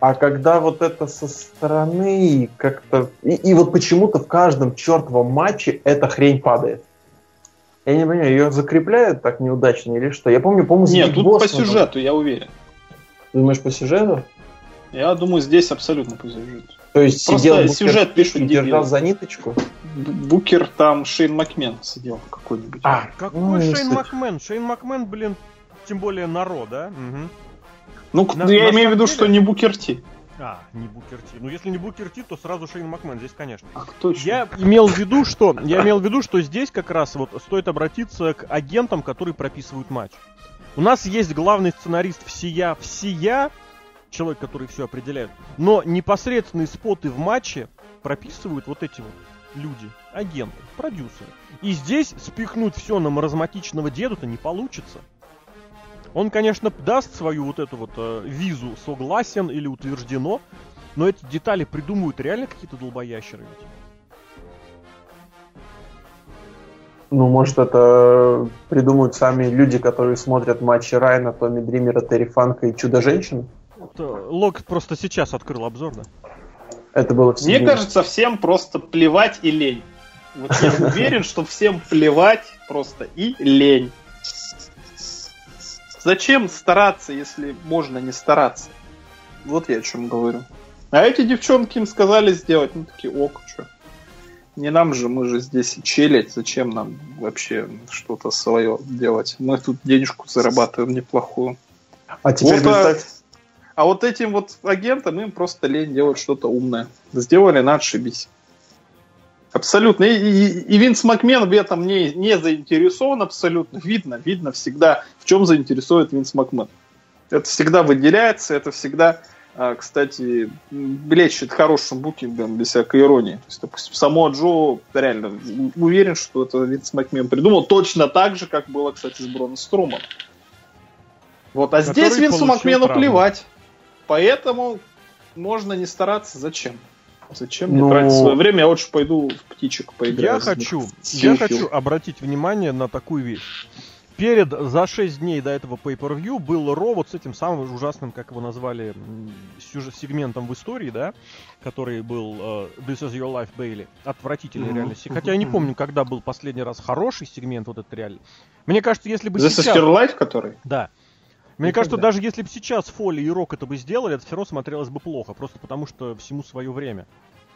А когда вот это со стороны как-то... И, и вот почему-то в каждом чертовом матче эта хрень падает. Я не понимаю, ее закрепляют так неудачно или что? Я помню, по-моему, Нет, тут по сюжету, я уверен. Ты думаешь, по сюжету? Я думаю, здесь абсолютно по сюжету. То есть Просто сидел Букер, сюжет пишут держал дебилы. за ниточку? Букер там Шейн Макмен сидел какой-нибудь. А, Какой ну, Шейн. Макмен? Шейн Макмен, блин, тем более народ, да? Мгм. ну, на- я на имею в виду, деле- что не Букер Ти. А, не Букер Ти. Ну, если не Букер Ти, то сразу Шейн Макмен, здесь, конечно. А кто еще? Я имел в виду, что я имел в виду, что здесь как раз вот стоит обратиться к агентам, которые прописывают матч. У нас есть главный сценарист всея всея, человек, который все определяет, но непосредственные споты в матче прописывают вот эти вот люди, агенты, продюсеры. И здесь спихнуть все на маразматичного деду-то не получится. Он, конечно, даст свою вот эту вот э, визу согласен или утверждено, но эти детали придумывают реально какие-то долбоящеры ведь. Ну, может, это придумают сами люди, которые смотрят матчи Райна, Томми Дримера, Терри Фанка и Чудо-женщину? Вот, э, Лок просто сейчас открыл обзор, да? Это было Мне кажется, всем просто плевать и лень. Вот я уверен, что всем плевать просто и лень. Зачем стараться, если можно не стараться? Вот я о чем говорю. А эти девчонки им сказали сделать, ну такие, ок, что. Не нам же, мы же здесь челядь, зачем нам вообще что-то свое делать? Мы тут денежку зарабатываем неплохую. А теперь Вот, а, представь, А вот этим вот агентам им просто лень делать что-то умное. Сделали, надо отшибись. Абсолютно. И, и- и Винс Макмен в этом не, не заинтересован абсолютно. Видно, видно всегда, в чем заинтересует Винс Макмен. Это всегда выделяется, это всегда, а, кстати, блещет хорошим букингом, без всякой иронии. То есть, допустим, само Джо реально уверен, что это Винс Макмен придумал точно так же, как было, кстати, с Броном Струманом. Вот, а Который здесь Винсу Макмену травму. плевать. Поэтому можно не стараться. Зачем? Зачем мне Ну- тратить свое время? Я лучше пойду в птичек поиграю. Я хочу, я хочу обратить внимание на такую вещь. Перед, за 6 дней до этого pay-per-view был Ро вот с этим самым ужасным, как его назвали, сюжет, сегментом в истории, да, который был э, This is your life, Bailey. Отвратительный Мгм. реально. Хотя я не помню, когда был последний раз хороший сегмент вот этот реально. Мне кажется, если бы This is сейчас... your life, который? Да. Мне Никогда. кажется, даже если бы сейчас Фоли и Рок это бы сделали, это все равно смотрелось бы плохо, просто потому что всему свое время.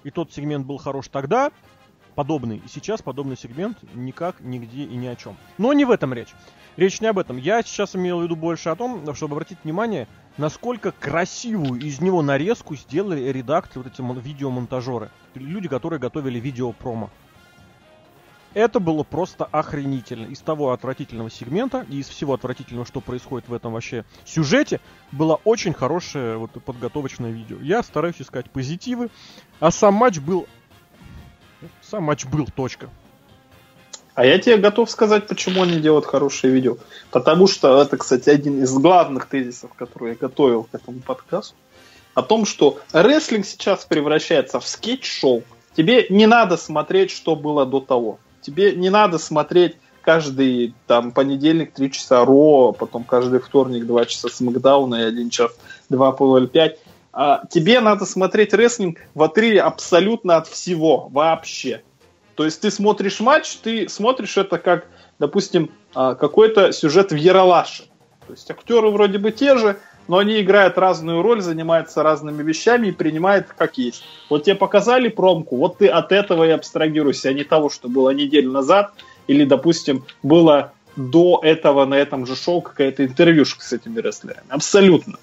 И тот сегмент был хорош тогда, подобный, и сейчас подобный сегмент никак, нигде и ни о чем. Но не в этом речь. Речь не об этом. Я сейчас имел в виду больше о том, чтобы обратить внимание, насколько красивую из него нарезку сделали редакторы, вот эти мон- видеомонтажеры. Люди, которые готовили видео-промо. Это было просто охренительно. Из того отвратительного сегмента и из всего отвратительного, что происходит в этом вообще сюжете, было очень хорошее вот подготовочное видео. Я стараюсь искать позитивы, а сам матч был... Сам матч был, точка. А я тебе готов сказать, почему они делают хорошее видео. Потому что это, кстати, один из главных тезисов, который я готовил к этому подкасту. О том, что рестлинг сейчас превращается в скетч-шоу. Тебе не надо смотреть, что было до того. Тебе не надо смотреть каждый там понедельник 3 часа Ро, потом каждый вторник 2 часа Смакдауна и 1 час 2 PL5. А тебе надо смотреть рестлинг в отрыве абсолютно от всего, вообще. То есть ты смотришь матч, ты смотришь это как, допустим, а, какой-то сюжет в Яралаше. То есть актеры вроде бы те же, но они играют разную роль, занимаются разными вещами и принимают как есть. Вот тебе показали промку, вот ты от этого и абстрагируйся, а не того, что было неделю назад, или, допустим, было до этого на этом же шоу какая-то интервьюшка с этими рестлерами. Абсолютно.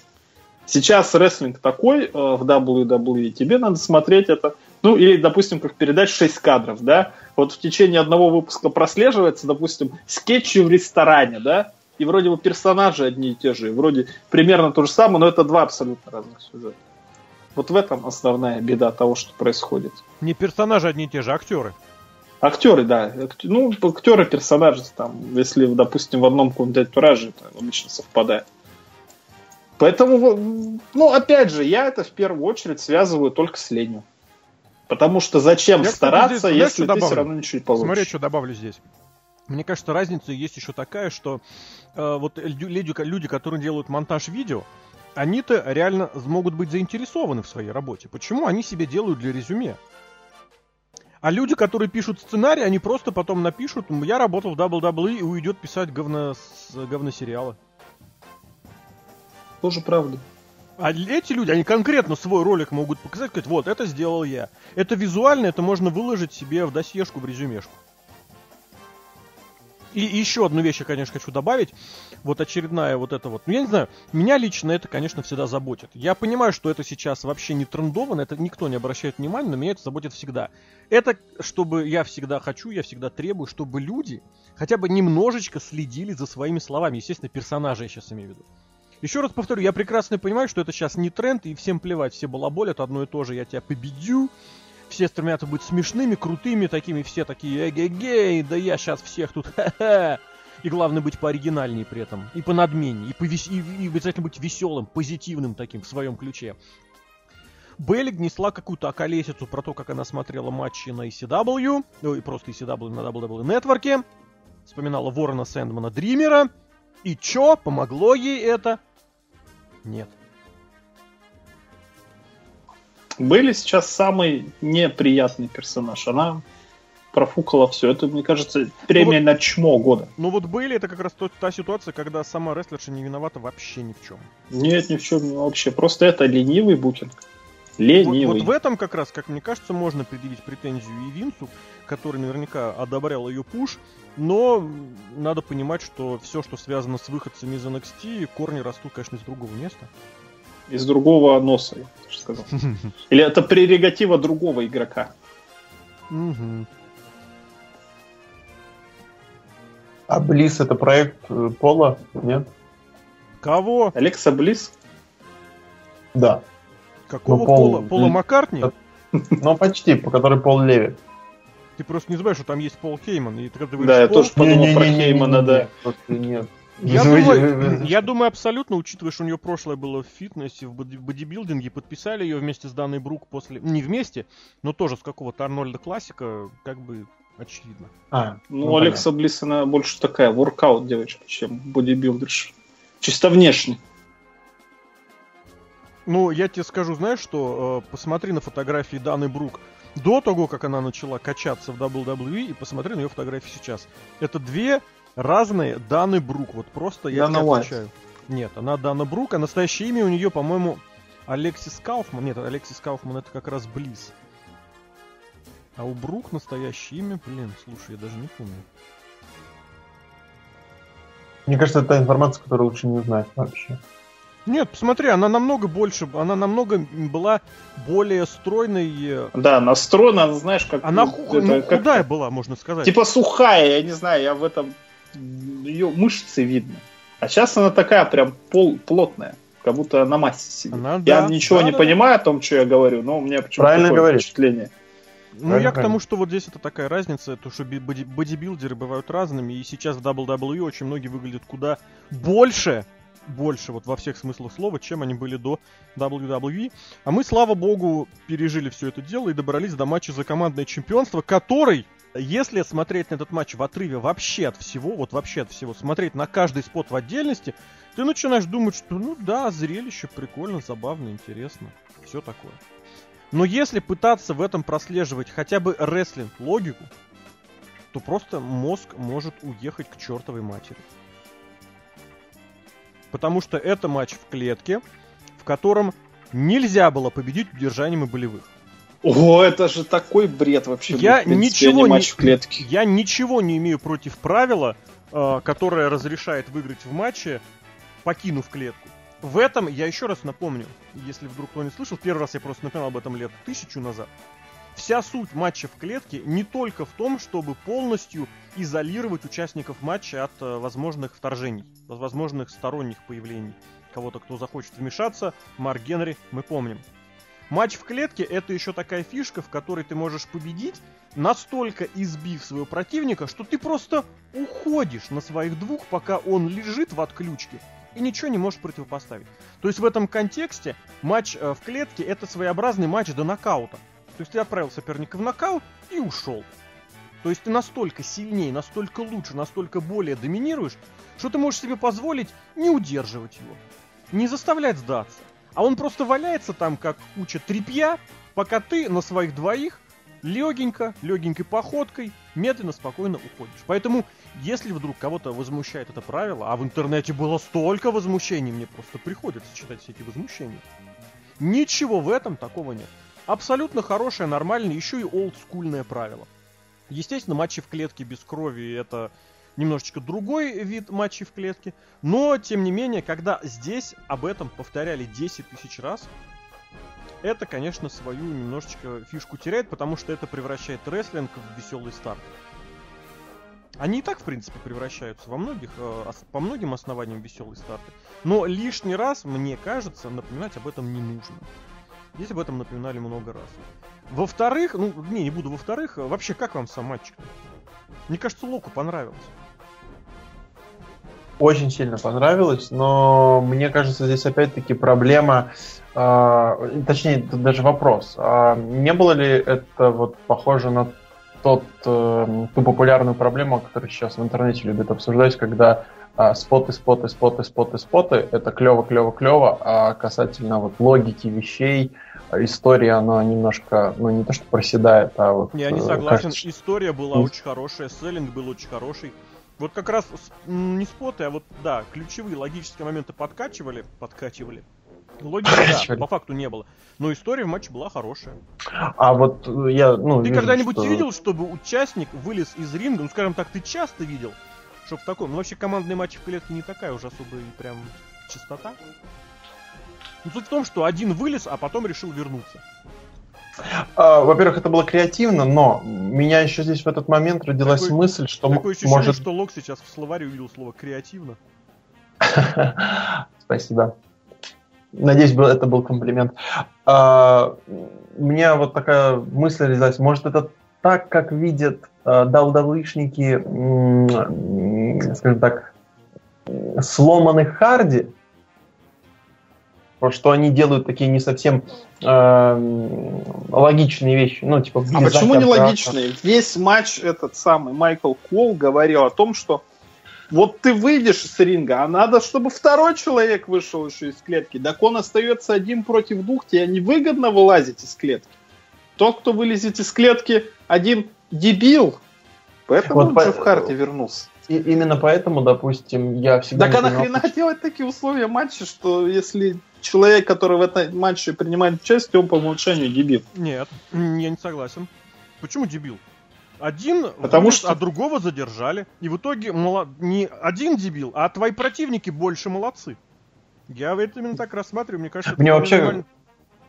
Сейчас рестлинг такой э, в WWE, тебе надо смотреть это, ну или, допустим, как передать 6 кадров, да, вот в течение одного выпуска прослеживается, допустим, скетчи в ресторане, да, и вроде бы персонажи одни и те же, и вроде примерно то же самое, но это два абсолютно разных сюжета. Вот в этом основная беда того, что происходит. Не персонажи одни и те же, а актеры. Актеры, да. Ну, актеры, персонажи, там, если, допустим, в одном каком-то антураже, это обычно совпадает. Поэтому, ну, опять же, я это в первую очередь связываю только с ленью. Потому что зачем Я, кстати, стараться, здесь, если ты добавлю? все равно ничего не получишь? Смотри, что добавлю здесь. Мне кажется, разница есть еще такая, что э, вот лю- люди, люди, которые делают монтаж видео, они-то реально могут быть заинтересованы в своей работе. Почему они себе делают для резюме? А люди, которые пишут сценарий, они просто потом напишут, я работал в WWE и уйдет писать говно, говносериалы. Тоже правда. А эти люди, они конкретно свой ролик могут показать, сказать, вот, это сделал я. Это визуально, это можно выложить себе в досьешку, в резюмешку. И еще одну вещь я, конечно, хочу добавить. Вот очередная вот это вот. Ну, я не знаю, меня лично это, конечно, всегда заботит. Я понимаю, что это сейчас вообще не трендовано, это никто не обращает внимания, но меня это заботит всегда. Это, чтобы я всегда хочу, я всегда требую, чтобы люди хотя бы немножечко следили за своими словами. Естественно, персонажи я сейчас имею в виду. Еще раз повторю, я прекрасно понимаю, что это сейчас не тренд, и всем плевать, все балаболят, одно и то же, я тебя победю, все стремятся быть смешными, крутыми такими, все такие, эгегей, да я сейчас всех тут, ха-ха. И главное быть пооригинальнее при этом, и по надменнее, и, повес... и, и обязательно быть веселым, позитивным таким в своем ключе. Беллик несла какую-то околесицу про то, как она смотрела матчи на ECW, и просто ECW на WWE Network, вспоминала Ворона Сэндмана Дримера, и чё, помогло ей это? Нет. Были сейчас самый неприятный персонаж. Она профукала все. Это, мне кажется, премия ну, вот, на чмо года. Ну вот были, это как раз то, та ситуация, когда сама рестлерша не виновата вообще ни в чем. Нет, ни в чем вообще. Просто это ленивый букинг. Ленивый. Вот, вот в этом как раз, как мне кажется, можно предъявить претензию и Винсу, который наверняка одобрял ее пуш, но надо понимать, что все, что связано с выходцами из NXT, корни растут, конечно, из другого места из другого носа, я сказал. Или это прерогатива другого игрока. А Близ это проект э, Пола, нет? Кого? Алекса Близ? Да. Какого ну, Пол... Пола? Пола Маккартни? Ну, почти, по которой Пол Леви. Ты просто не знаешь, что там есть Пол Хейман. И ты, когда да, я тоже подумал про Хеймана, да. Нет. Я думаю, я думаю, абсолютно, учитывая, что у нее прошлое было в фитнесе, в бодибилдинге, подписали ее вместе с Данной Брук после... Не вместе, но тоже с какого-то Арнольда Классика, как бы очевидно. А, ну, ну Алекса Блисс, она больше такая воркаут девочка, чем бодибилдерша. Чисто внешне. Ну, я тебе скажу, знаешь что, э, посмотри на фотографии Даны Брук до того, как она начала качаться в WWE, и посмотри на ее фотографии сейчас. Это две разные Даны Брук. Вот просто я Дана тебе отвечаю. Нет, она Дана Брук, а настоящее имя у нее, по-моему, Алексис Кауфман. Нет, Алексис Кауфман это как раз Близ. А у Брук настоящее имя, блин, слушай, я даже не помню. Мне кажется, это та информация, которую лучше не знать вообще. Нет, посмотри, она намного больше, она намного была более стройной. Э, да, она стройная, знаешь, как... Она ху- ну, как... худая была, можно сказать. Типа сухая, я не знаю, я в этом... Ее мышцы видно. А сейчас она такая прям пол плотная, как будто на массе сидит. Она, я да, ничего да, не да, понимаю о том, что я говорю, но у меня почему-то Правильно такое говоришь. впечатление. Ну, Правильно, я к тому, что вот здесь это такая разница, то, что боди бодибилдеры бывают разными, и сейчас в WWE очень многие выглядят куда больше, больше вот во всех смыслах слова, чем они были до WWE. А мы, слава богу, пережили все это дело и добрались до матча за командное чемпионство, который, если смотреть на этот матч в отрыве вообще от всего, вот вообще от всего, смотреть на каждый спот в отдельности, ты начинаешь думать, что ну да, зрелище прикольно, забавно, интересно, все такое. Но если пытаться в этом прослеживать хотя бы рестлинг логику, то просто мозг может уехать к чертовой матери потому что это матч в клетке, в котором нельзя было победить удержанием и болевых. О, это же такой бред вообще. Я принципе, ничего не, в клетке. Я ничего не имею против правила, э, которое разрешает выиграть в матче, покинув клетку. В этом, я еще раз напомню, если вдруг кто не слышал, первый раз я просто напоминал об этом лет тысячу назад. Вся суть матча в клетке не только в том, чтобы полностью изолировать участников матча от э, возможных вторжений, возможных сторонних появлений. Кого-то, кто захочет вмешаться, Марк Генри, мы помним. Матч в клетке это еще такая фишка, в которой ты можешь победить, настолько избив своего противника, что ты просто уходишь на своих двух, пока он лежит в отключке, и ничего не можешь противопоставить. То есть в этом контексте матч э, в клетке это своеобразный матч до нокаута. То есть ты отправил соперника в нокаут и ушел. То есть ты настолько сильнее, настолько лучше, настолько более доминируешь, что ты можешь себе позволить не удерживать его. не заставлять сдаться. А он просто валяется там, как куча тряпья, пока ты на своих двоих легенько, легенькой походкой, медленно, спокойно уходишь. Поэтому, если вдруг кого-то возмущает это правило, а в интернете было столько возмущений, мне просто приходится читать все эти возмущения. Ничего в этом такого нет. Абсолютно хорошее, нормальное, еще и олдскульное правило. Естественно, матчи в клетке без крови это немножечко другой вид матчей в клетке. Но, тем не менее, когда здесь об этом повторяли 10 тысяч раз, это, конечно, свою немножечко фишку теряет, потому что это превращает рестлинг в веселый старт. Они и так, в принципе, превращаются во многих, э, по многим основаниям веселые старты. Но лишний раз, мне кажется, напоминать об этом не нужно. Здесь об этом напоминали много раз. Во-вторых, ну, не, не буду во-вторых, вообще, как вам сам матчик? Мне кажется, Локу понравилось. Очень сильно понравилось, но мне кажется, здесь опять-таки проблема, э, точнее, даже вопрос. Э, не было ли это вот похоже на тот, э, ту популярную проблему, которую сейчас в интернете любят обсуждать, когда э, споты, споты, споты, споты, споты, это клево, клево, клево, а касательно вот логики вещей, история, она немножко, ну не то что проседает, а вот... Я не согласен, кажется, история была очень хорошая, селлинг был очень хороший. Вот как раз не споты, а вот, да, ключевые логические моменты подкачивали, подкачивали. Логики, да, по факту не было. Но история в матче была хорошая. А вот я, ну... Ты когда-нибудь что... видел, чтобы участник вылез из ринга, ну, скажем так, ты часто видел, что в таком... Ну, вообще, командный матч в клетке не такая уже особо и прям чистота. Ну, суть в том, что один вылез, а потом решил вернуться. А, во-первых, это было креативно, но меня еще здесь в этот момент родилась такое, мысль, что такое ощущение, может... что Лок сейчас в словаре увидел слово креативно. Спасибо. Надеюсь, это был комплимент. А, у меня вот такая мысль родилась. Может, это так, как видят даудавышники, скажем так, сломанных Харди, что они делают такие не совсем э, логичные вещи. Ну, типа, а почему не логичные? Весь матч этот самый Майкл Кол говорил о том, что вот ты выйдешь с ринга, а надо, чтобы второй человек вышел еще из клетки. Так он остается один против двух, тебе невыгодно вылазить из клетки. Тот, кто вылезет из клетки, один дебил. Поэтому вот он по... же в карте вернулся. И именно поэтому, допустим, я всегда... Так а нахрена делать такие условия матча, что если человек, который в этом матче принимает участие, он по умолчанию дебил. Нет, я не согласен. Почему дебил? Один Потому вылез, что... а другого задержали. И в итоге мало... не один дебил, а твои противники больше молодцы. Я это именно так рассматриваю. Мне кажется, Мне вообще... Нормально.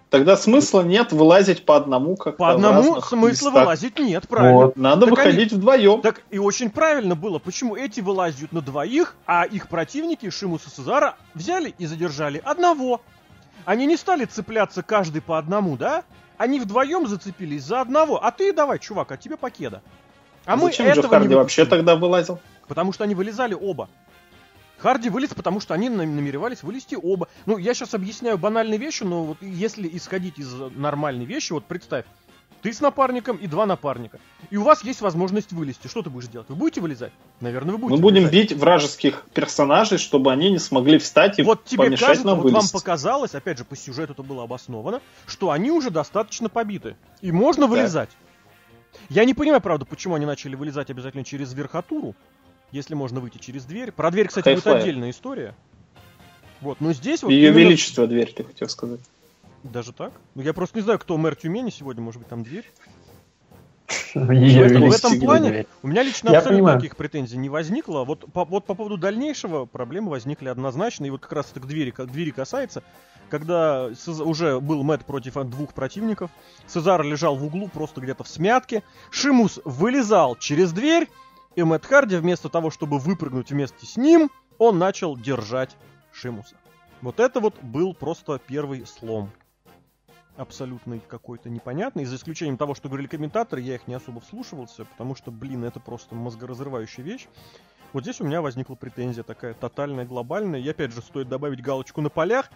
Тогда смысла нет вылазить по одному как По одному смысла местах. вылазить нет, правильно. Вот. Надо так выходить они... вдвоем. Так и очень правильно было. Почему эти вылазят на двоих, а их противники Шимус и Сезара взяли и задержали одного. Они не стали цепляться каждый по одному, да? Они вдвоем зацепились за одного. А ты давай, чувак, а тебе покеда. А, а мы зачем этого Харди не вообще тогда вылазил? Потому что они вылезали оба. Харди вылез, потому что они намеревались вылезти оба. Ну, я сейчас объясняю банальные вещи, но вот если исходить из нормальной вещи, вот представь, ты с напарником и два напарника. И у вас есть возможность вылезти. Что ты будешь делать? Вы будете вылезать? Наверное, вы будете. Мы будем вылезать. бить вражеских персонажей, чтобы они не смогли встать и вот тебе помешать кажется, нам вот вылезть. вам показалось, опять же, по сюжету это было обосновано, что они уже достаточно побиты. И можно вылезать. Я не понимаю, правда, почему они начали вылезать обязательно через верхотуру если можно выйти через дверь. Про дверь, кстати, будет отдельная история. Вот, но здесь вот... Ее именно... величество дверь, ты хотел сказать. Даже так? Ну, я просто не знаю, кто мэр Тюмени сегодня, может быть, там дверь. В этом, в этом плане у меня лично я абсолютно понимаю. никаких претензий не возникло. Вот по, вот по поводу дальнейшего проблемы возникли однозначно. И вот как раз это к двери, к двери касается. Когда уже был Мэтт против двух противников, Сезар лежал в углу просто где-то в смятке. Шимус вылезал через дверь, и Мэтт Харди вместо того, чтобы выпрыгнуть вместе с ним, он начал держать Шимуса. Вот это вот был просто первый слом. Абсолютно какой-то непонятный. За исключением того, что говорили комментаторы, я их не особо вслушивался, потому что, блин, это просто мозгоразрывающая вещь. Вот здесь у меня возникла претензия такая тотальная, глобальная. И опять же, стоит добавить галочку на полях.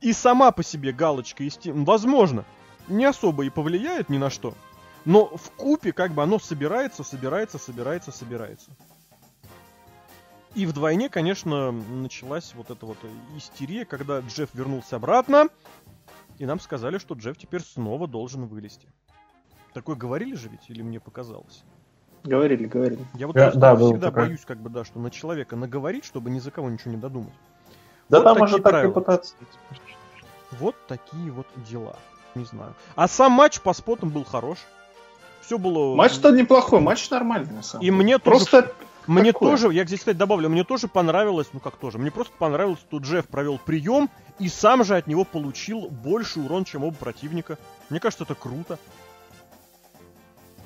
И сама по себе галочка, возможно, не особо и повлияет ни на что. Но в купе как бы оно собирается, собирается, собирается, собирается. И вдвойне, конечно, началась вот эта вот истерия, когда Джефф вернулся обратно, и нам сказали, что Джефф теперь снова должен вылезти. Такое говорили же ведь, или мне показалось? Говорили, говорили. Я вот просто да, всегда такое. боюсь, как бы, да, что на человека наговорить, чтобы ни за кого ничего не додумать. Да Вот там может так правила. и пытаться. Вот такие вот дела. Не знаю. А сам матч по спотам был хорош. Все было... Матч-то неплохой, матч нормальный, на самом И деле. мне тоже Просто Мне Такое. тоже, я здесь, кстати, добавлю, мне тоже понравилось, ну как тоже, мне просто понравилось, что Джефф провел прием и сам же от него получил больше урон, чем оба противника. Мне кажется, это круто.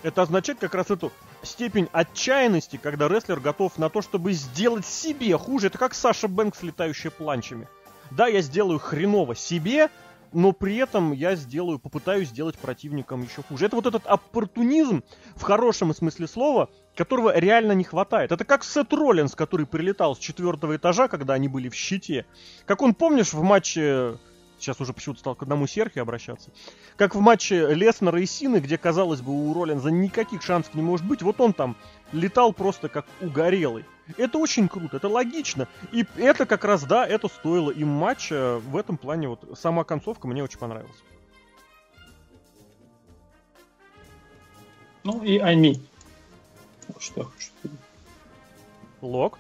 Это означает как раз эту степень отчаянности, когда рестлер готов на то, чтобы сделать себе хуже. Это как Саша Бэнкс, летающая планчами. Да, я сделаю хреново себе, но при этом я сделаю, попытаюсь сделать противникам еще хуже. Это вот этот оппортунизм в хорошем смысле слова, которого реально не хватает. Это как Сет Роллинс, который прилетал с четвертого этажа, когда они были в щите. Как он, помнишь, в матче... Сейчас уже почему-то стал к одному Серхи обращаться. Как в матче Леснера и Сины, где, казалось бы, у Роллинза никаких шансов не может быть. Вот он там летал просто как угорелый. Это очень круто, это логично. И это как раз, да, это стоило им матча. В этом плане вот сама концовка мне очень понравилась. Ну и аминь. Вот Что хочу. Лок.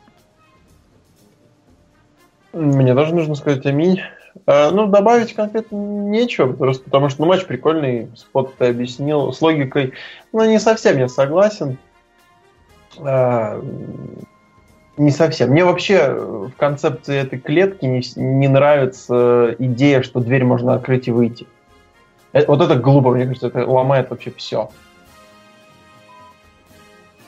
Мне тоже нужно сказать аминь. А, ну, добавить конкретно нечего, просто потому что ну, матч прикольный, спот ты объяснил. С логикой, ну, не совсем я согласен. А, не совсем. Мне вообще в концепции этой клетки не, не нравится идея, что дверь можно открыть и выйти. Э, Вот это глупо, мне кажется, это ломает вообще все.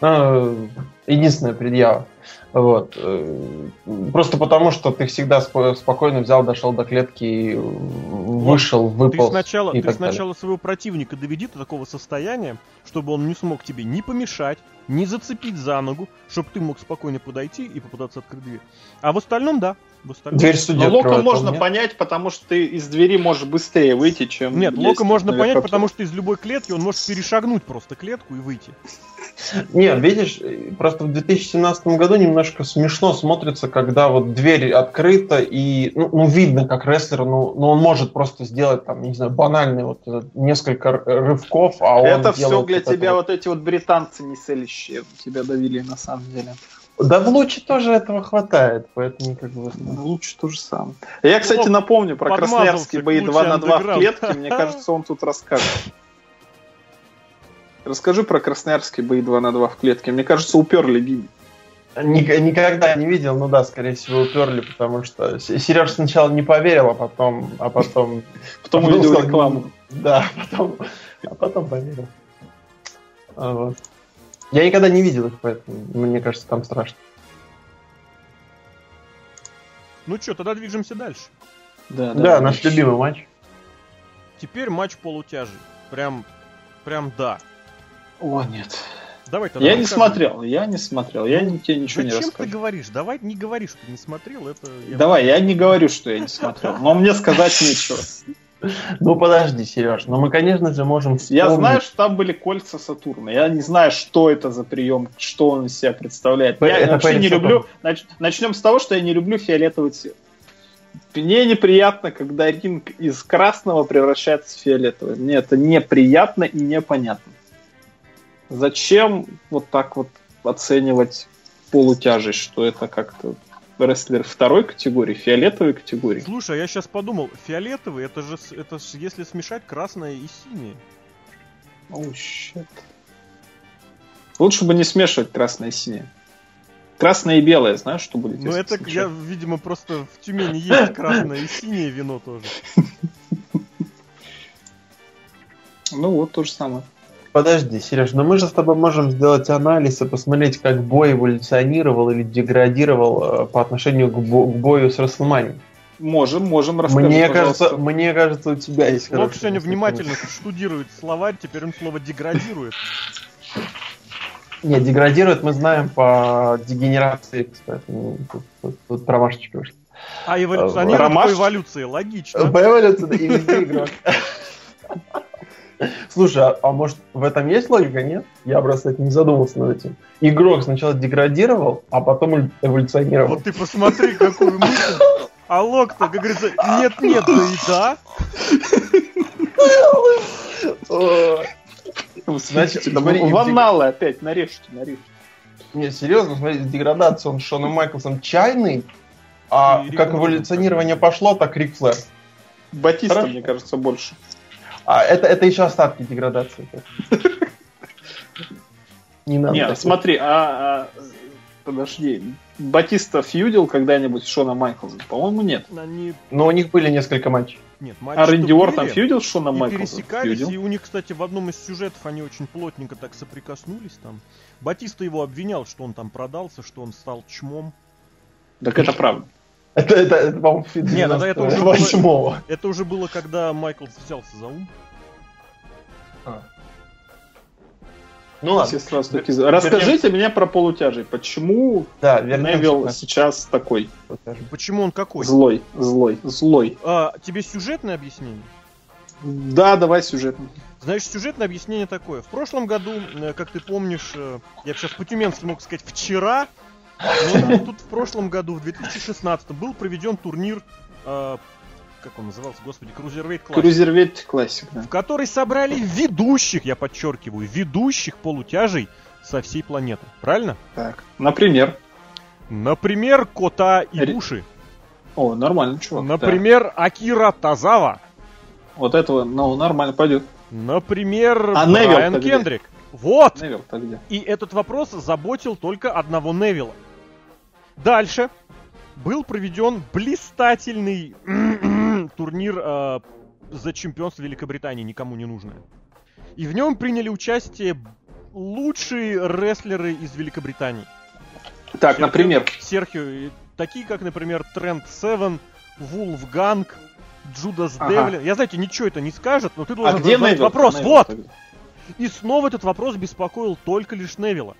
Единственная предъява. Вот. Э, Просто потому, что ты всегда спо- спокойно взял, дошел до клетки, и вышел, Ты выпал. сначала, и ты сначала своего противника доведи до такого состояния, чтобы он не смог тебе ни помешать, ни зацепить за ногу, чтобы ты мог спокойно подойти и попытаться открыть дверь. А в остальном, да. Дверь судьи Но Лока можно нет. понять, потому что ты из двери можешь быстрее выйти, чем... Нет, Лока можно на понять, потому что из любой клетки он может перешагнуть просто клетку и выйти. Нет, видишь, просто в 2017 году немножко смешно смотрится, когда вот дверь открыта и ну, ну, видно, как рестлер, ну, ну он может просто сделать там, не знаю, банальный вот несколько рывков, а он Это все для тебя вот. вот эти вот британцы не целящие тебя довели на самом деле. Да в луче тоже этого хватает, поэтому как бы... Лучше то же самое. Я, кстати, Лок напомню про подмазался красноярские к бои луче 2 на 2 в клетке. Мне кажется, он тут расскажет. Расскажи про красноярские бои 2 на 2 в клетке. Мне кажется, уперли. Ник- Никогда не видел, ну да, скорее всего, уперли, потому что Сереж сначала не поверил, а потом, а потом... Потом увидел рекламу. Да, потом, а потом поверил. А, вот. Я никогда не видел их, поэтому мне кажется, там страшно. Ну что, тогда движемся дальше. Да, Да, наш любимый матч. Теперь матч полутяжей. Прям, прям да. О, нет. Давай тогда Я не смотрел, я не смотрел. Я ни- тебе ничего не Зачем ты расскажу. говоришь? Давай не говори, что ты не смотрел. Это я- Давай, я не говорю, что я не смотрел. Но мне сказать нечего. Ну подожди, Сереж, но мы, конечно же, можем Я вспомнить- знаю, что там были кольца Сатурна. Я не знаю, что это за прием, что он из себя представляет. Я это вообще не рецептам. люблю. нач- Начнем с того, что я не люблю фиолетовый цвет. Мне неприятно, когда ринг из красного превращается в фиолетовый. Мне это неприятно и непонятно. Зачем вот так вот оценивать полутяжесть, что это как-то рестлер второй категории, фиолетовой категории? Слушай, а я сейчас подумал, фиолетовый, это же, это ж если смешать красное и синее. Oh, shit. Лучше бы не смешивать красное и синее. Красное и белое, знаешь, что будет? Ну это, смешать? я, видимо, просто в Тюмени есть красное и синее вино тоже. Ну вот то же самое. Подожди, Сереж, но мы же с тобой можем сделать анализ и посмотреть, как бой эволюционировал или деградировал э, по отношению к, бо- к бою с Расселмани. Можем, можем рассказать. Мне кажется, мне кажется, у тебя есть Лок сегодня внимательно штудирует словарь, теперь он слово деградирует. Нет, деградирует, мы знаем по дегенерации, кстати. Ну, Тут, тут- тут промашечка вышла. А эволюционирует Ромаш? по эволюции, логично. По эволюции, да, и везде игрок. Слушай, а, а может в этом есть логика, нет? Я просто не задумался над этим. Игрок сначала деградировал, а потом эволюционировал. Вот ты посмотри, какую мысль. А Лок-то, как говорится, нет-нет, да и да. Значит, в анналы опять нарежьте, нарежьте. Не, серьезно, смотрите, деградация он Шоном Майклсом чайный, а как эволюционирование пошло, так Рик Флэр. Батиста, мне кажется, больше. А это, это еще остатки деградации. Не надо. Нет, смотри, а, а, подожди, Батиста фьюдил когда-нибудь с Шона Майклза? По-моему, нет. Они... Но у них были несколько матчей. Нет, А матчи-то Рэнди Уортон были, фьюдил с Шоном и Майклза? пересекались, Фьюдил. и у них, кстати, в одном из сюжетов они очень плотненько так соприкоснулись там. Батиста его обвинял, что он там продался, что он стал чмом. Так это правда. Это, это, это по-моему, фит Не, ну да это уже 98-го. Это уже было, когда Майкл взялся за ум. Ну ладно. Сразу за- Расскажите мне про полутяжей. Почему Да, Невилл к сейчас такой Почему он какой? злой, злой, злой? А, тебе сюжетное объяснение? Да, давай сюжетно. Значит, сюжетное объяснение такое. В прошлом году, э, как ты помнишь, э, я сейчас по-тюменски мог сказать вчера, но тут в прошлом году, в 2016 был проведен турнир, э, как он назывался, господи, Cruiserweight Classic, Крузервейт классик, да. в который собрали ведущих, я подчеркиваю, ведущих полутяжей со всей планеты. Правильно? Так, например. Например, Кота Ре- Ибуши. О, нормально, чувак. да. Например, Акира Тазава. Вот этого, ну, нормально пойдет. Например, А Невилл Брайан тогда? Кендрик. Вот! Невилл, так где? И этот вопрос заботил только одного Невилла. Дальше был проведен блистательный турнир э, за чемпионство Великобритании, никому не нужное. И в нем приняли участие лучшие рестлеры из Великобритании. Так, например. Серхио, такие как, например, Тренд Севен, Вулфганг, Джудас Ага. Девлин. Я, знаете, ничего это не скажет, но ты должен А где задать Невилл? вопрос. Невилл вот! тогда. И снова этот вопрос беспокоил только лишь Невилла.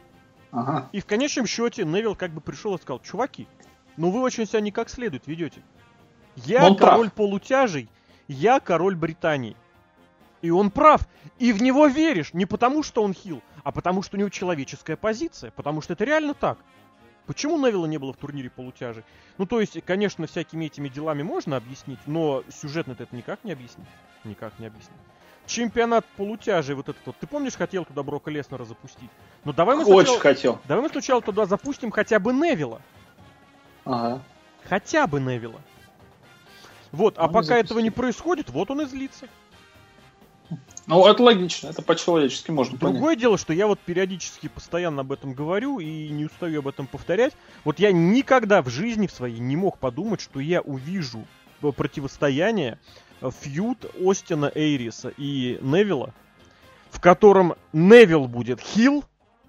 Ага. И в конечном счете Невилл как бы пришел и сказал, чуваки, ну вы очень себя не как следует ведете. Я Он прав. король полутяжей, я король Британии. И он прав. И в него веришь. Не потому, что он хил, а потому, что у него человеческая позиция. Потому что это реально так. Почему Невилла не было в турнире полутяжей? Ну, то есть, конечно, всякими этими делами можно объяснить, но сюжетно это никак не объяснить. Никак не объяснить. Чемпионат полутяжей вот этот вот. Ты помнишь, хотел туда Брока Леснера запустить? Ну, давай мы Очень сначала- хотел. Давай мы сначала туда запустим хотя бы Невилла. Ага. Хотя бы Невилла. Вот, а Ну, пока запустим. этого не происходит, вот он и злится. Ну, это логично, это по-человечески можно понять. Другое дело, что я вот периодически постоянно об этом говорю и не устаю об этом повторять. Вот я никогда в жизни в своей не мог подумать, что я увижу противостояние фьюд Остина Эйриса и Невилла, в котором Невилл будет хил,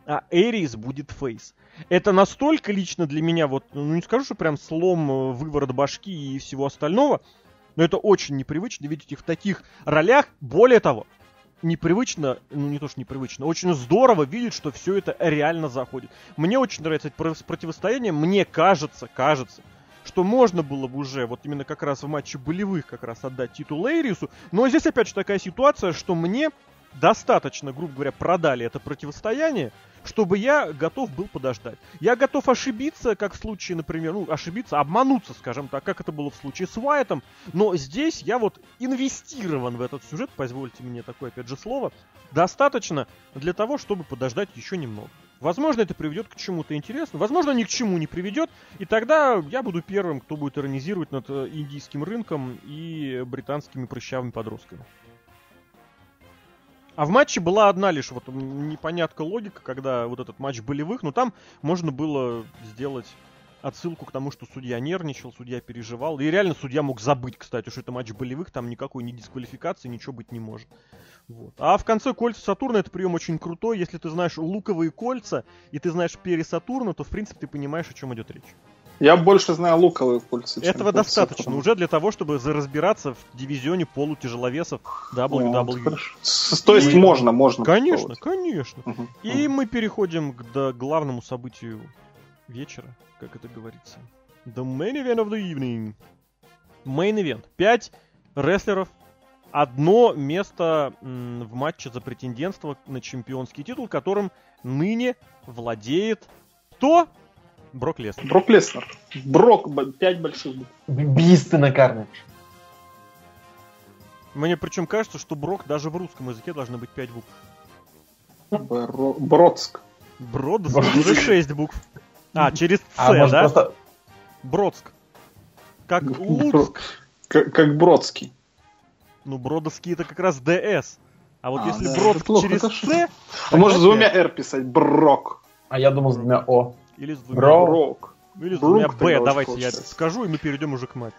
а Эйрис будет фейс. Это настолько лично для меня, вот, ну не скажу, что прям слом, э, выворот башки и всего остального, но это очень непривычно видеть их в таких ролях. Более того, непривычно, ну не то что непривычно, очень здорово видеть, что все это реально заходит. Мне очень нравится это про- противостояние. Мне кажется, кажется, что можно было бы уже вот именно как раз в матче болевых как раз отдать титул Эйрису. Но здесь опять же такая ситуация, что мне достаточно, грубо говоря, продали это противостояние, чтобы я готов был подождать. Я готов ошибиться, как в случае, например, ну, ошибиться, обмануться, скажем так, как это было в случае с Уайтом, но здесь я вот инвестирован в этот сюжет, позвольте мне такое, опять же, слово, достаточно для того, чтобы подождать еще немного. Возможно, это приведет к чему-то интересному, возможно, ни к чему не приведет, и тогда я буду первым, кто будет иронизировать над э, индийским рынком и британскими прыщавыми подростками. А в матче была одна лишь вот непонятка логика, когда вот этот матч болевых, но там можно было сделать отсылку к тому, что судья нервничал, судья переживал. И реально судья мог забыть, кстати, что это матч болевых, там никакой ни дисквалификации, ничего быть не может. Вот. А в конце кольца Сатурна это прием очень крутой. Если ты знаешь луковые кольца и ты знаешь пере Сатурна, то в принципе ты понимаешь, о чем идет речь. Я больше знаю луковые кольца. Этого достаточно Сатурна. уже для того, чтобы разбираться в дивизионе полутяжеловесов WWE. Хорошо. С- То есть И- можно, можно. Конечно, конечно. Мгм. И мы переходим к главному событию вечера, как это говорится. The main event of the evening. Main event. Пять рестлеров одно место в матче за претендентство на чемпионский титул, которым ныне владеет кто? Брок Леснер. Брок Леснер. Брок, пять больших букв. Бийственный карный. Мне причем кажется, что Брок даже в русском языке должны быть 5 букв. Бро- Бродск. Бродск Бродск. уже 6 букв. А, через С, А может да? просто... Бродск. Как Бро- Луцк. Как, как Бродский. Ну, Бродовский это как раз ДС. А вот А, если да, плохо, через С, А может с двумя. «р» писать? Брок. А я думал с двумя О. Или с двумя, Бро. Брок. или с Брук двумя Б. Давайте я скажу, и мы перейдем уже к матчу.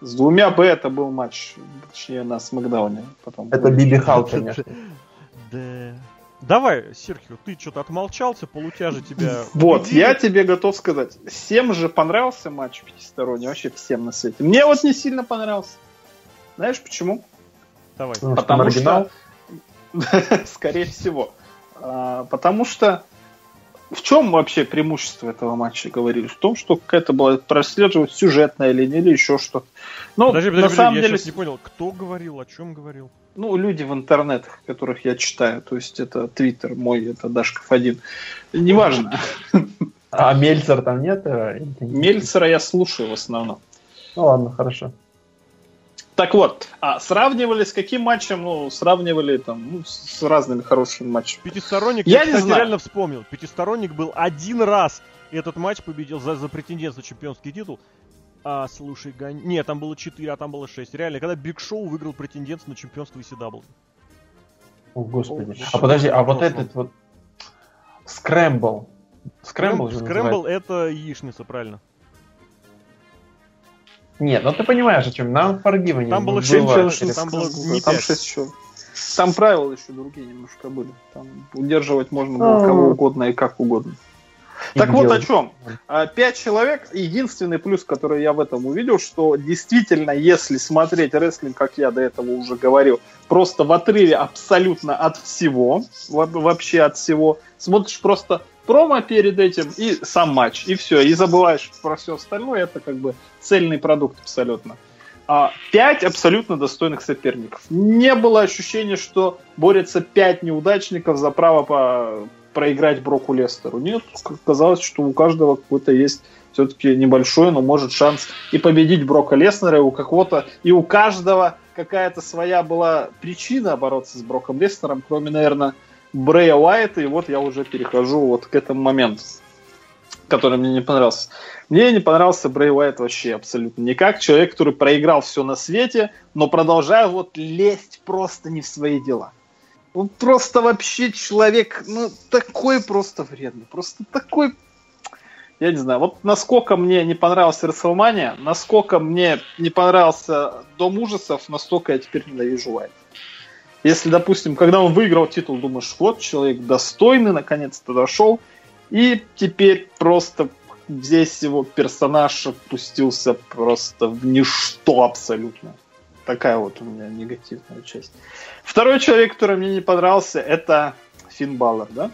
С двумя «б» это был матч. Точнее, на Смакдауне. Потом. Это Биби Хал, конечно. Да. Давай, Серхио, ты что-то отмолчался, полутяжи тебя... Вот, убедили. я тебе готов сказать. Всем же понравился матч пятисторонний, вообще всем на свете. Мне вот не сильно понравился. Знаешь почему? Давай. Потому что Потому маргинал. Скорее всего. А, Потому что в чем вообще преимущество этого матча говорили? В том, что какая-то была прослеживать сюжетная линия или еще что-то. Ну, Подожди, подожди, на самом я деле, сейчас не понял, кто говорил, о чем говорил? ну, люди в интернетах, которых я читаю, то есть это Твиттер мой, это Дашков один. Неважно. А Мельцер там нет? Мельцера я слушаю в основном. Ну ладно, хорошо. Так вот, а сравнивали с каким матчем? Ну, сравнивали там ну, с разными хорошими матчами. Пятисторонник, Я я, не кстати, знаю. реально вспомнил. Пятисторонник был один раз. И этот матч победил за, за претендентство на чемпионский титул. А, слушай, гон... Нет, там было 4, а там было 6. Реально, когда Биг Шоу выиграл претендентство на чемпионство ECW. О, господи. О, А подожди, а вот этот вот... Scramble. Scramble же Scramble называется. это яичница, правильно. Нет, ну ты понимаешь, о чем. На Unforgiven е. Там было было шесть через- человек, там было не там пять. шесть человек. Там правила еще другие немножко были. Там удерживать можно было кого угодно и как угодно. Так вот о чем. А, Пять человек. Единственный плюс, который я в этом увидел, что действительно, если смотреть рестлинг, как я до этого уже говорил, просто в отрыве абсолютно от всего, во- вообще от всего, смотришь просто промо перед этим и сам матч, и все, и забываешь про все остальное, это как бы цельный продукт абсолютно. А, Пять абсолютно достойных соперников. Не было ощущения, что борются пять неудачников за право по проиграть Броку Лестеру. Нет, казалось, что у каждого какой-то есть все-таки небольшой, но может шанс и победить Брока Леснера, и у какого-то, и у каждого какая-то своя была причина бороться с Броком Леснером, кроме, наверное, Брэя Уайта, и вот я уже перехожу вот к этому моменту, который мне не понравился. Мне не понравился Брэй Уайт вообще абсолютно никак. Человек, который проиграл все на свете, но продолжая вот лезть просто не в свои дела. Он просто вообще человек, ну, такой просто вредный. Просто такой... Я не знаю, вот насколько мне не понравился Расселмания, насколько мне не понравился Дом ужасов, настолько я теперь ненавижу Уайт. Если, допустим, когда он выиграл титул, думаешь, вот человек достойный, наконец-то дошел, и теперь просто здесь его персонаж опустился просто в ничто абсолютно. Такая вот у меня негативная часть. Второй человек, который мне не понравился, это Финн Балор, да?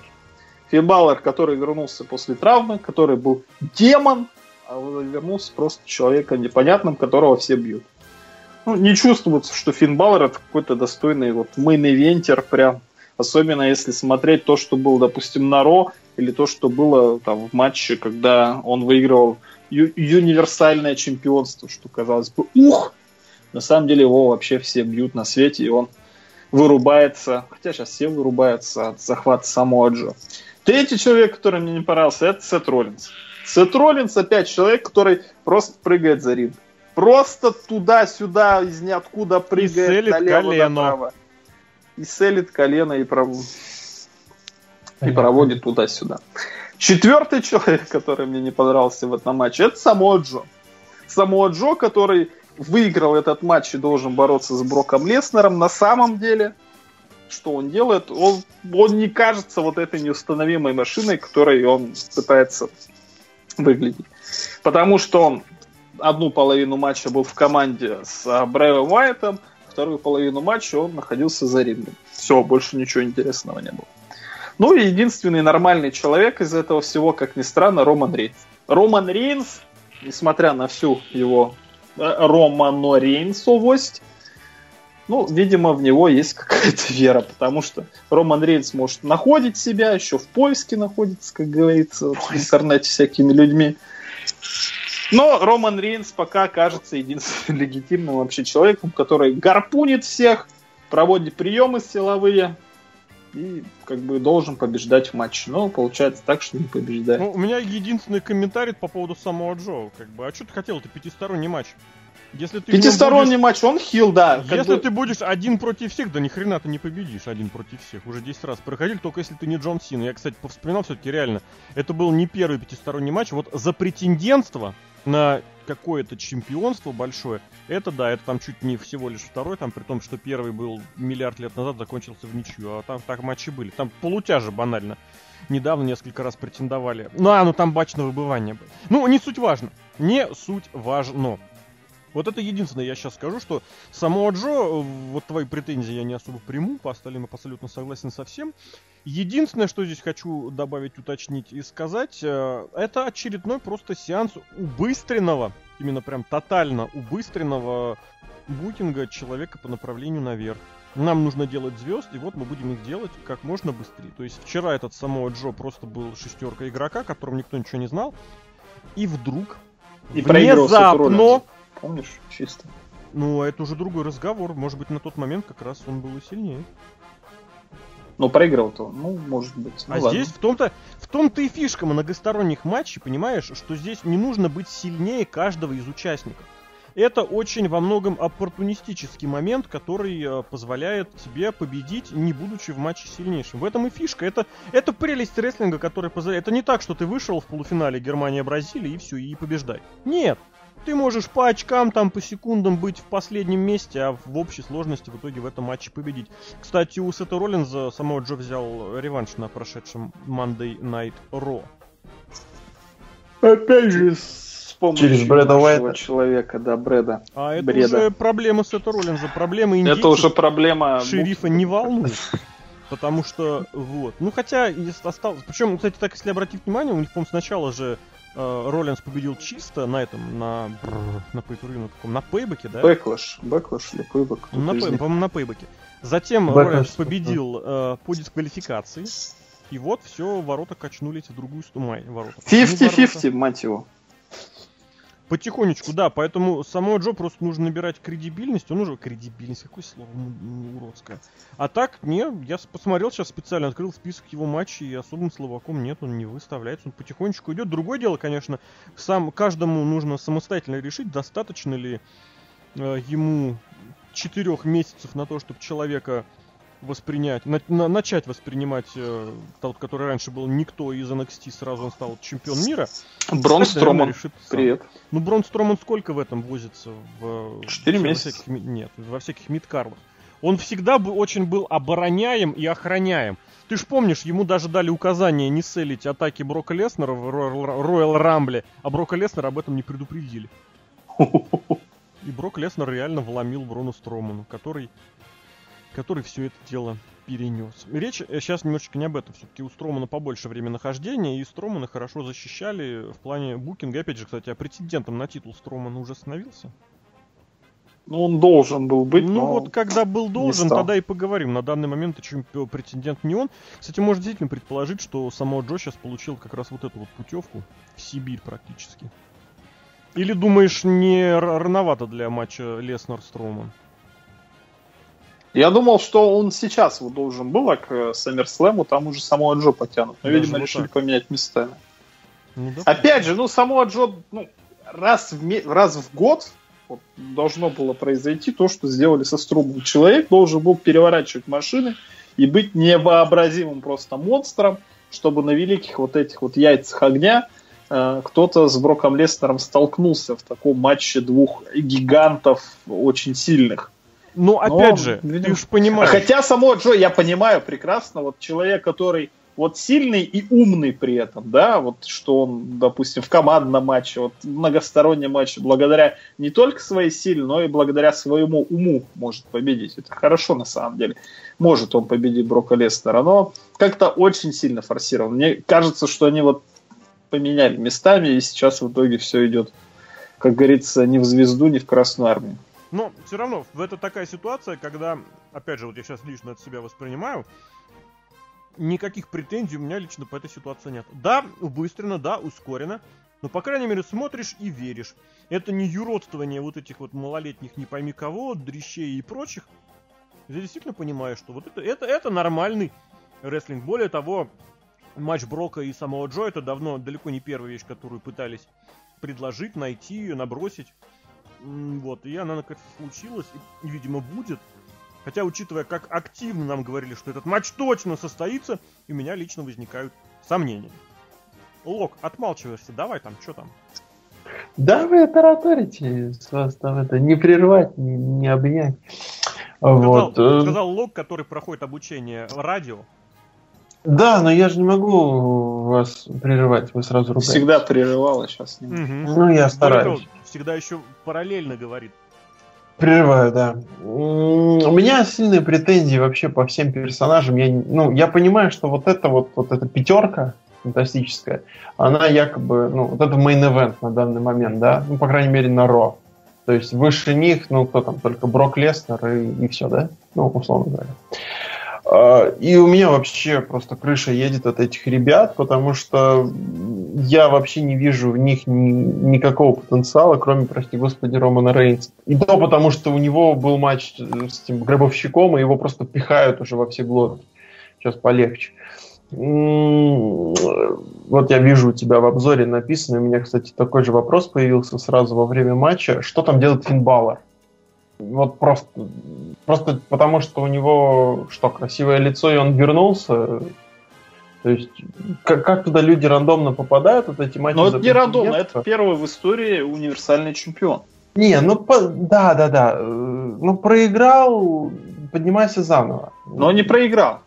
Финн Балор, который вернулся после травмы, который был демон, а вернулся просто человеком непонятным, которого все бьют. Ну, не чувствуется, что Финн Балор это какой-то достойный вот main eventer прям. Особенно если смотреть то, что было, допустим, на Ро, или то, что было там в матче, когда он выигрывал ю- универсальное чемпионство, что казалось бы, ух! На самом деле его вообще все бьют на свете, и он вырубается, хотя сейчас все вырубаются от захвата самого Джо. Третий человек, который мне не понравился, это Сет Роллинс. Сет Роллинс опять человек, который просто прыгает за ринг. Просто туда-сюда, из ниоткуда прыгает селит налево, колено. направо. И селит колено и, пров- и проводит туда-сюда. Четвертый человек, который мне не понравился в этом матче, это Самоа Джо. Самоа Джо, который выиграл этот матч и должен бороться с Броком Леснером, на самом деле, что он делает? Он, он не кажется вот этой неустановимой машиной, которой он пытается выглядеть. Потому что он одну половину матча был в команде с Брэвом Уайтом, вторую половину матча он находился за рингом. Все, больше ничего интересного не было. Ну и единственный нормальный человек из этого всего, как ни странно, Роман Рейнс. Роман Рейнс, несмотря на всю его э, Романо Рейнсовость, Ну, видимо, в него есть какая-то вера, потому что Роман Рейнс может находить себя, еще в поиске находится, как говорится, в интернете всякими людьми. Но Роман Рейнс пока кажется единственным легитимным вообще человеком, который гарпунит всех, проводит приемы силовые, и как бы должен побеждать в матче. Но получается так, что не побеждает. Ну, у меня единственный комментарий по поводу самого Джо. Как бы, а что ты хотел? Это пятисторонний матч. Если ты Пятисторонний будешь... матч, он хил, да. Если бы... ты будешь один против всех, да ни хрена ты не победишь один против всех. Уже 10 раз проходили, только если ты не Джон Син. Я, кстати, повспоминал все-таки реально. Это был не первый пятисторонний матч. Вот за претендентство на какое-то чемпионство большое, это да, это там чуть не всего лишь второй, там при том, что первый был миллиард лет назад, закончился в ничью, а там так матчи были. Там полутяжи банально. Недавно несколько раз претендовали. Ну, а, ну там бач на выбывание было. Ну, не суть важно. Не суть важно. Вот это единственное, я сейчас скажу, что самого Джо, вот твои претензии я не особо приму, по остальным абсолютно согласен со всем. Единственное, что здесь хочу добавить, уточнить и сказать, э, это очередной просто сеанс убыстренного, именно прям тотально убыстренного букинга человека по направлению наверх. Нам нужно делать звезд, и вот мы будем их делать как можно быстрее. То есть вчера этот самого Джо просто был шестерка игрока, которым никто ничего не знал, и вдруг и внезапно помнишь, чисто. Ну, это уже другой разговор. Может быть, на тот момент как раз он был и сильнее. Но проиграл-то, ну, может быть. Ну, а ладно. здесь в том-то, в том-то и фишка многосторонних матчей, понимаешь, что здесь не нужно быть сильнее каждого из участников. Это очень во многом оппортунистический момент, который э, позволяет тебе победить, не будучи в матче сильнейшим. В этом и фишка. Это, это прелесть рестлинга, который позволяет... Это не так, что ты вышел в полуфинале Германия-Бразилия и все, и побеждай. Нет. Ты можешь по очкам, там, по секундам быть в последнем месте, а в общей сложности в итоге в этом матче победить. Кстати, у Сета Роллинза самого Джо взял реванш на прошедшем Monday Night Raw. Опять же, с помощью Через Брэя Уайта. человека, да, Брэя. А это Брэя. уже проблема Сета Роллинза, проблема индейцев. Это уже проблема... Шерифа не волнует. Потому что, вот. Ну, хотя, если осталось... Причем, кстати, так, если обратить внимание, у них, по-моему, сначала же Роллинс победил чисто на этом, на... На pay-per-view, на каком? На Payback е, да? Backlash. Backlash или Payback? На Pay, по-моему, на Payback е. Затем Роллинс победил э, по дисквалификации. И вот все, ворота качнулись в другую сторону. Ворота. 50-50, мать его. Потихонечку, да, поэтому самому Джо просто нужно набирать кредибильность, он уже кредибильность, какое слово уродское. А так, не, я посмотрел сейчас специально, открыл список его матчей, и особым слабаком нет, он не выставляется, он потихонечку идет. Другое дело, конечно, сам каждому нужно самостоятельно решить, достаточно ли э, ему четырех месяцев на то, чтобы человека воспринять, на, на, начать воспринимать э, тот, который раньше был никто из NXT, сразу он стал чемпион мира. Брон Строман, привет. Ну, Брон Строман сколько в этом возится? В, 4 месяца. Всяких, нет, во всяких мидкарлах. Он всегда бы очень был обороняем и охраняем. Ты ж помнишь, ему даже дали указание не селить атаки Брока Леснера в Роyal Рамбле, а Брока Леснера об этом не предупредили. И Брок Леснер реально вломил Брону Строману, который который все это дело перенес. Речь сейчас э, немножечко не об этом. Все-таки у Стромана побольше время нахождения, и Стромана хорошо защищали в плане букинга. Опять же, кстати, а претендентом на титул Стромана уже становился? Ну, он должен был быть, Ну, вот когда был должен, тогда и поговорим. На данный момент чемпион, претендент не он. Кстати, можно действительно предположить, что само Джо сейчас получил как раз вот эту вот путевку в Сибирь практически. Или думаешь, не рановато для матча Леснер-Строман? Я думал, что он сейчас вот должен был, а к Саммерслэму там уже самого Джо потянут. Но, Даже видимо, решили так. поменять местами. Ну, да, Опять же, ну, самого Джо, ну, раз в, раз в год вот, должно было произойти то, что сделали со Струмом. Человек должен был переворачивать машины и быть невообразимым просто монстром, чтобы на великих вот этих вот яйцах огня э, кто-то с Броком Леснером столкнулся в таком матче двух гигантов очень сильных. Ну, опять Но, же, видимо... ты уж понимаешь. Хотя само Джо, я понимаю прекрасно, вот человек, который вот сильный и умный при этом, да, вот что он, допустим, в командном матче, вот в многостороннем матче, благодаря не только своей силе, но и благодаря своему уму может победить. Это хорошо на самом деле. Может он победить Брока Лестера, но как-то очень сильно форсирован. Мне кажется, что они вот поменяли местами, и сейчас в итоге все идет, как говорится, не в звезду, не в Красную Армию. Но все равно, это такая ситуация, когда, опять же, вот я сейчас лично от себя воспринимаю, никаких претензий у меня лично по этой ситуации нет. Да, убыстренно, да, ускоренно, но, по крайней мере, смотришь и веришь. Это не юродствование вот этих вот малолетних не пойми кого, дрищей и прочих. Я действительно понимаю, что вот это, это, это нормальный рестлинг. Более того, матч Брока и самого Джо это давно далеко не первая вещь, которую пытались предложить, найти, набросить. Вот, и она наконец случилась, и, видимо, будет. Хотя, учитывая, как активно нам говорили, что этот матч точно состоится, у меня лично возникают сомнения. Лок, отмалчиваешься, давай там, что там? Да, вы тараторите, с вас там это не прервать, не, не обнять. Сказал, вот. Э, сказал Лок, который проходит обучение радио. Да, но я же не могу вас прерывать, вы сразу ругаетесь. Всегда прерывал, а сейчас не. Угу. Ну, я стараюсь. Всегда еще параллельно говорит. Прерываю, да. У меня сильные претензии вообще по всем персонажам. Я, ну, я понимаю, что вот эта вот, вот эта пятерка фантастическая, она якобы, ну, вот это мейн-эвент на данный момент, да, ну, по крайней мере, на Ро. То есть выше них, ну, кто там, только Брок Леснер и, и все, да? Ну, условно говоря. А, и у меня вообще просто крыша едет от этих ребят, потому что я вообще не вижу в них ни, никакого потенциала, кроме, прости господи, Романа Рейнса. И то потому, что у него был матч с этим гробовщиком, и его просто пихают уже во все глотки. Сейчас полегче. Вот я вижу у тебя в обзоре написано, у меня, кстати, такой же вопрос появился сразу во время матча. Что там делает Финн Баллар? Вот просто, просто потому, что у него что, красивое лицо, и он вернулся. То есть, как, как туда люди рандомно попадают, эти матчи? Но это не рандомно, это первый в истории универсальный чемпион. Не, ну по, да, да, да. Ну проиграл, поднимайся заново. Но не проиграл.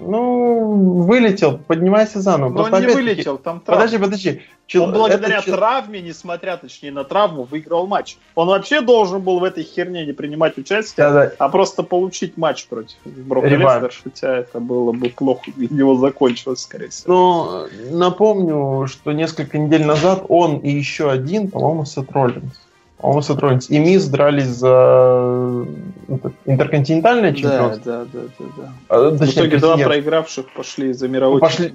Ну, вылетел, поднимайся заново. Но он не вылетел, там травма. Подожди, подожди. Чел... Он благодаря это... травме, несмотря точнее на травму, выиграл матч. Он вообще должен был в этой херне не принимать участие, да, да. а просто получить матч против Брока Леснера, хотя это было бы плохо, и него закончилось, скорее всего. Ну, напомню, что несколько недель назад он и еще один, по-моему, Сет Роллинс по-моему, сотрудниц. И МИС дрались за это, интерконтинентальное чемпионство. Да, да, да, да. да. А, В итоге два проигравших пошли за мировой пошли...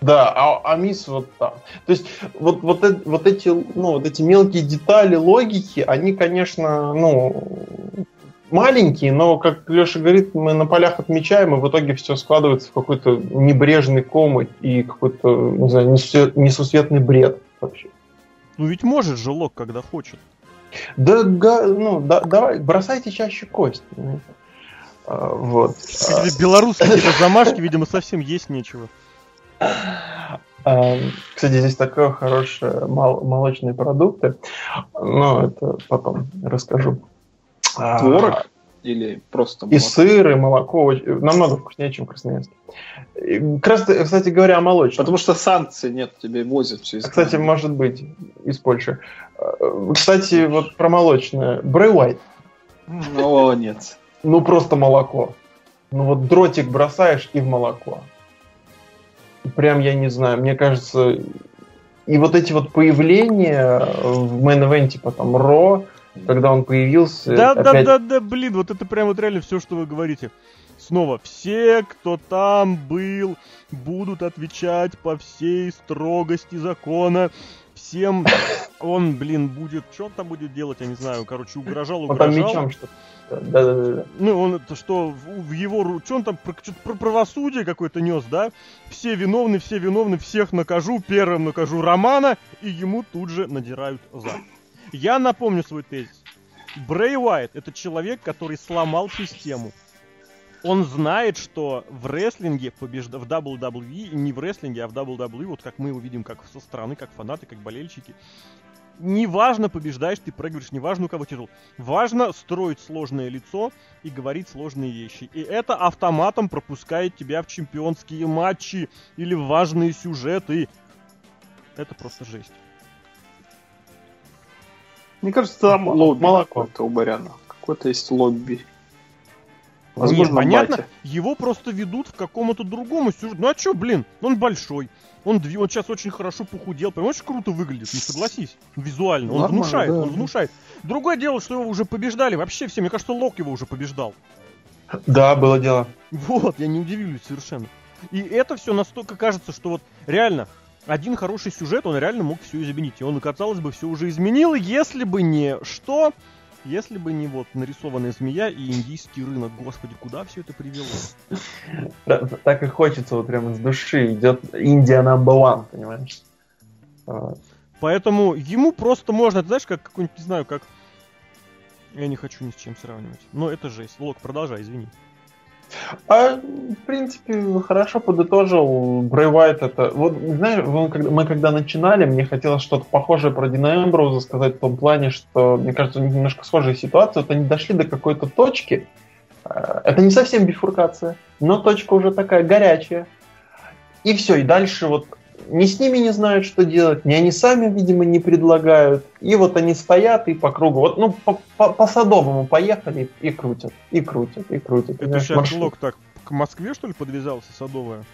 Да, а, а МИС вот там. То есть вот, вот, вот, эти, ну, вот эти мелкие детали логики, они, конечно, ну, маленькие, но, как Леша говорит, мы на полях отмечаем, и в итоге все складывается в какой-то небрежный ком и какой-то, не знаю, несусветный бред вообще. Ну ведь может же Лок, когда хочет. Да, ну, да, давай, бросайте чаще кость. А, вот. Белорусские замашки, видимо, совсем есть нечего. А, кстати, здесь такое хорошее мол- молочные продукты. Но это потом расскажу. Творог? Или просто молоко? И сыр, и молоко. Намного вкуснее, чем в Красноярске. Кстати говоря, о молочном. Потому что санкций нет, тебе возят все из Кстати, может быть, из Польши. Кстати, вот про молочное. Брэй. О, нет. Ну, просто молоко. Ну, вот дротик бросаешь и в молоко. Прям, я не знаю, мне кажется... И вот эти вот появления в мейн-эвенте, потом Ро, когда он появился... Да, опять... да, да, да, блин, вот это прям вот реально все, что вы говорите. Снова, все, кто там был, будут отвечать по всей строгости закона. Всем он, блин, будет... Что он там будет делать, я не знаю. Короче, угрожал, угрожал. Он там мечом что-то. Да, да, да, да. Ну, он это что, в его... Что он там про, про правосудие какое-то нес, да? Все виновны, все виновны, всех накажу, первым накажу Романа, и ему тут же надирают за. Я напомню свой тезис. Брей Уайт это человек, который сломал систему. Он знает, что в рестлинге побежда... в WWE, не в рестлинге, а в WWE, вот как мы его видим как со стороны, как фанаты, как болельщики, неважно, побеждаешь ты, проигрываешь, неважно, у кого титул. Важно строить сложное лицо и говорить сложные вещи. И это автоматом пропускает тебя в чемпионские матчи или в важные сюжеты. Это просто жесть. Мне кажется, там лобби молоко у Баряна. Какое-то есть лобби. Возможно, Нет, понятно, батя. его просто ведут в какому-то другому сюжету. Ну а чё, блин, он большой. Он, дви- он сейчас очень хорошо похудел, понимаешь, очень круто выглядит, ну согласись, визуально. Он Нормально, внушает, да. он внушает. Другое дело, что его уже побеждали вообще все. Мне кажется, Лок его уже побеждал. Да, было дело. Вот, я не удивлюсь совершенно. И это все настолько кажется, что вот реально один хороший сюжет, он реально мог все изменить. И он, казалось бы, все уже изменил, если бы не что, если бы не вот нарисованная змея и индийский рынок. Господи, куда все это привело? Да, Так и хочется вот прямо с души. Идет Индия number one, понимаешь? Поэтому ему просто можно, ты знаешь, как какой-нибудь, не знаю, как... Я не хочу ни с чем сравнивать. Но это жесть. Лок, продолжай, извини. А, в принципе, хорошо подытожил. Брэй Уайт это... Вот, знаешь, мы когда начинали, мне хотелось что-то похожее про Дина Эмброуза сказать в том плане, что, мне кажется, немножко схожая ситуация. Вот они дошли до какой-то точки. Э, Это не совсем бифуркация, но точка уже такая горячая. И все, и дальше вот ни с ними не знают, что делать, ни они сами, видимо, не предлагают. И вот они стоят и по кругу. Вот, ну, по, по- по Садовому поехали и крутят, и крутят, и крутят. Это Понимаешь, сейчас маршрут. Лок так к Москве, что ли, подвязался, Садовая?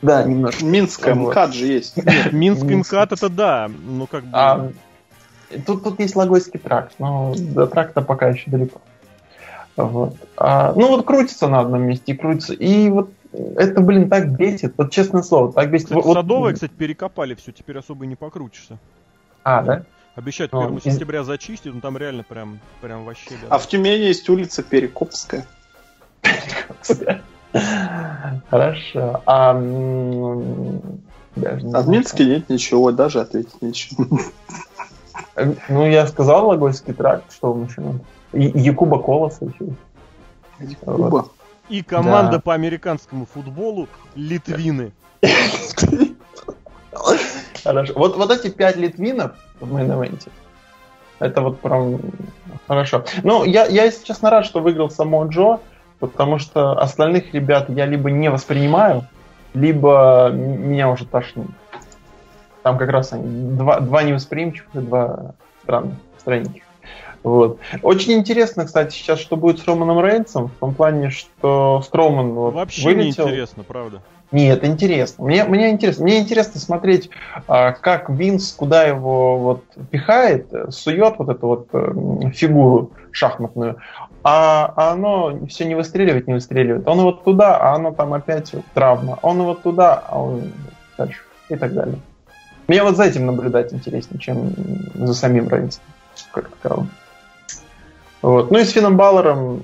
Да, немножко. Минская Вот. МКАД же есть. Нет, Минск Минск. МКАД это да, ну как бы... А, тут, тут есть Логойский тракт, но до тракта пока еще далеко. Вот. А, ну вот крутится на одном месте и крутится. И вот это, блин, так бесит. Вот честное слово, так бесит. Кстати, Вот- Садовая, кстати, перекопали все, теперь особо и не покрутишься. А, да? Обещают к А, 1 из- сентября зачистить, ну там реально прям, прям вообще... да. А в Тюмени есть улица Перекопская. Хорошо. А, даже не А в знаю. Минске нет ничего, даже ответить нечего. Ну, я сказал Логойский тракт, что вам еще? И- Якуба Колоса еще. Куба. И команда Да. по американскому футболу Литвины. Хорошо. Вот, вот эти пять литвинов в мейн-эвенте, это вот прям хорошо. Ну, я, я, если честно, рад, что выиграл само Джо, потому что остальных ребят я либо не воспринимаю, либо меня уже тошнит. Там как раз они два, два невосприимчивых и два странных, странненьких. Вот. Очень интересно, кстати, сейчас, что будет с Романом Рейнсом, в том плане, что Строуман вот Вообще не вылетел. интересно, правда. Нет, интересно. Мне, мне интересно. Мне интересно смотреть, а, как Винс, куда его вот пихает, сует вот эту вот э, фигуру шахматную, а, а оно все не выстреливает, не выстреливает. Он его туда, а оно там опять вот травма. Он его туда, а он дальше. И так далее. Мне вот за этим наблюдать интереснее, чем за самим Рейнсом. Как таковым. Вот. Ну и с Финном Баллером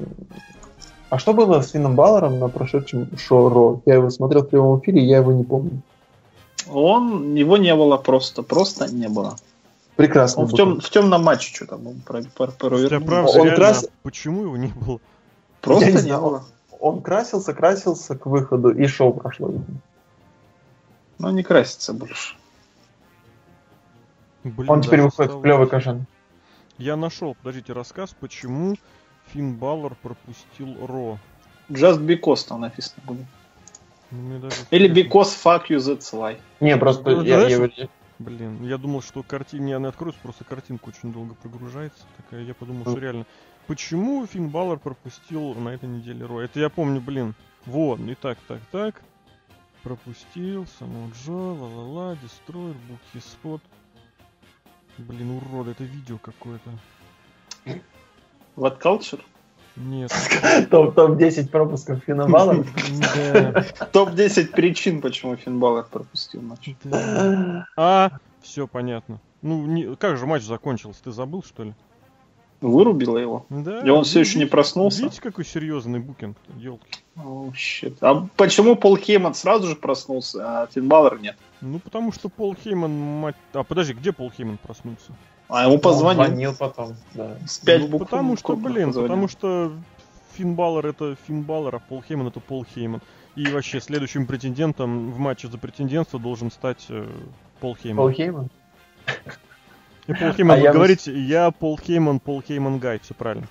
а что было с Финном Баллером на прошедшем шоу Ро? Я его смотрел в прямом эфире, я его не помню. Он, его не было просто, просто не было. Прекрасно. Он в, был. тем, в темном матче что там, он про, про, провернул. Хотя, правда, Он реально, крас- почему его не было? Просто Я не не, было. Он красился, красился к выходу, и шоу прошло. Ну, не красится больше. Блин, Он теперь выходит в клевый кожан. Я нашел, подождите, рассказ, почему Финн Баллар пропустил Ро. Just because там написано было. Ну, даже Или because fuck you, that's why. Не, просто Ну, я, я- Блин, я думал, что картина не она откроется, просто картинка очень долго прогружается. Такая, я подумал, что реально. Почему Финн Баллар пропустил на этой неделе Ро? Это я помню, блин. Вот, и так, так, так. Пропустил, само Джо, ла-ла-ла, Дестройер, Бухи Спот. Блин, урод, это видео какое-то. What culture? Нет. топ, топ-10 пропусков Финнабала. Да, Топ-10 причин, почему Финн Баллар пропустил матч. А, все понятно. Ну, не- как же матч закончился? Ты забыл, что ли? Вырубила его. Да. И он все еще не проснулся. Видите, какой серьезный букинг, елки. Щит. А почему Пол Хейман сразу же проснулся, а Финн Баллар нет? Ну, потому что Пол Хейман, мать... А, подожди, где Пол Хейман проснулся? А ему позвонил. Звонил потом, да. С пять ну, букв потому что, блин, позвонил. потому что Финн Баллар это Финн Баллар, а Пол Хейман это Пол Хейман. И вообще, следующим претендентом в матче за претендентство должен стать э, Пол Хейман. Пол Хейман. И Пол Хейман, А вы я говорите, я Пол Хейман, Пол Хейман Гай, все правильно.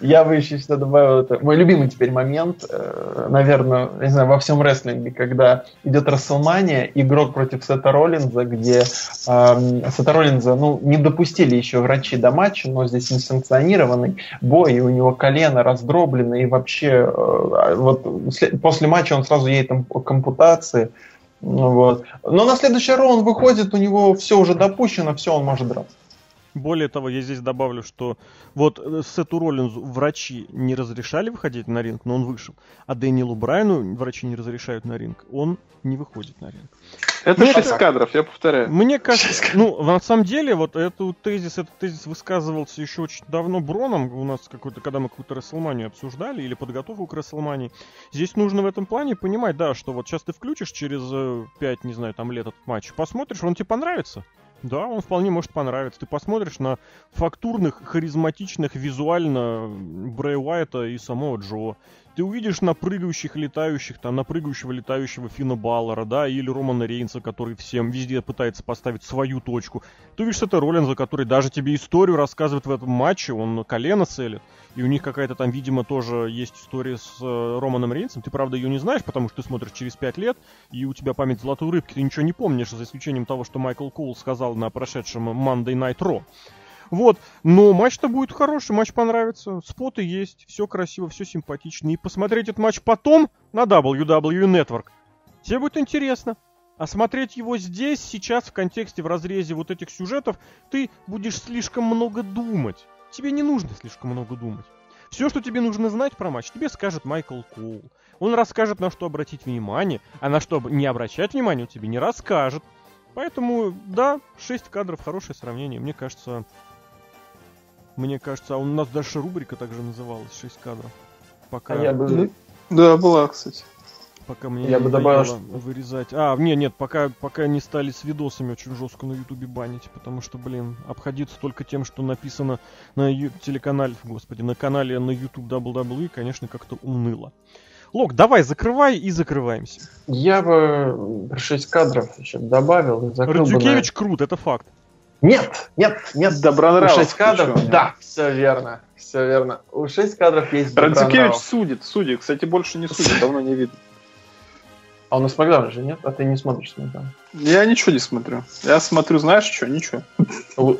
Я бы еще сюда добавил это. Мой любимый теперь момент, э, наверное, не знаю, во всем рестлинге, когда идет Расселмания, игрок против Сета Роллинза, где э, Сета Роллинза, ну, не допустили еще врачи до матча, но здесь несанкционированный бой, и у него колено раздроблено, и вообще э, вот после матча он сразу едет там к ампутации. Вот. Но на следующий раунд выходит, у него все уже допущено, все, он может драться. Более того, я здесь добавлю, что вот э, Сету Роллинзу врачи не разрешали выходить на ринг, но он вышел. А Дэниелу Брайану врачи не разрешают на ринг, он не выходит на ринг. Это Мне 6 кадров, я повторяю. Мне кажется, ну, на самом деле, вот этот тезис, этот тезис высказывался еще очень давно Броном у нас какой-то, когда мы какую-то Расселманию обсуждали, или подготовку к Расселмании. Здесь нужно в этом плане понимать, да, что вот сейчас ты включишь через 5, э, не знаю, там лет этот матч, посмотришь, он тебе понравится. Да, он вполне может понравиться. Ты посмотришь на фактурных, харизматичных визуально Брэй Уайта и самого Джо. Ты увидишь на прыгающих, летающих, там, на прыгающего, летающего Фина Баллара, да, или Романа Рейнса, который всем везде пытается поставить свою точку. Ты увидишь это Роллинза, который даже тебе историю рассказывает в этом матче, он колено целит. И у них какая-то там, видимо, тоже есть история с э, Романом Рейнсом. Ты, правда, ее не знаешь, потому что ты смотришь через пять лет, и у тебя память золотой рыбки, ты ничего не помнишь, за исключением того, что Майкл Коул сказал на прошедшем Monday Night Raw. Вот, но матч-то будет хороший, матч понравится, споты есть, все красиво, все симпатично. И посмотреть этот матч потом на WWE Network. Тебе будет интересно. А смотреть его здесь, сейчас, в контексте, в разрезе вот этих сюжетов, ты будешь слишком много думать. Тебе не нужно слишком много думать. Все, что тебе нужно знать про матч, тебе скажет Майкл Коул. Он расскажет, на что обратить внимание, а на что не обращать внимание, он тебе не расскажет. Поэтому, да, 6 кадров, хорошее сравнение. Мне кажется, мне кажется, а у нас дальше рубрика также называлась 6 кадров. Пока... А я бы... Да, была, кстати. Пока мне я бы добавил, что... вырезать. А, не, нет, пока, пока не стали с видосами очень жестко на Ютубе банить, потому что, блин, обходиться только тем, что написано на ю... телеканале, господи, на канале на YouTube WWE, конечно, как-то уныло. Лок, давай, закрывай и закрываемся. Я бы 6 кадров еще добавил. Радзюкевич на... крут, это факт. Нет, нет, нет. Добронравов. У 6 кадров? Да, все верно. Все верно. У 6 кадров есть Радзюкевич судит, судит. Кстати, больше не судит, давно не видно. А у нас Смакдаун же нет? А ты не смотришь Смакдаун? Я ничего не смотрю. Я смотрю, знаешь что? Ничего.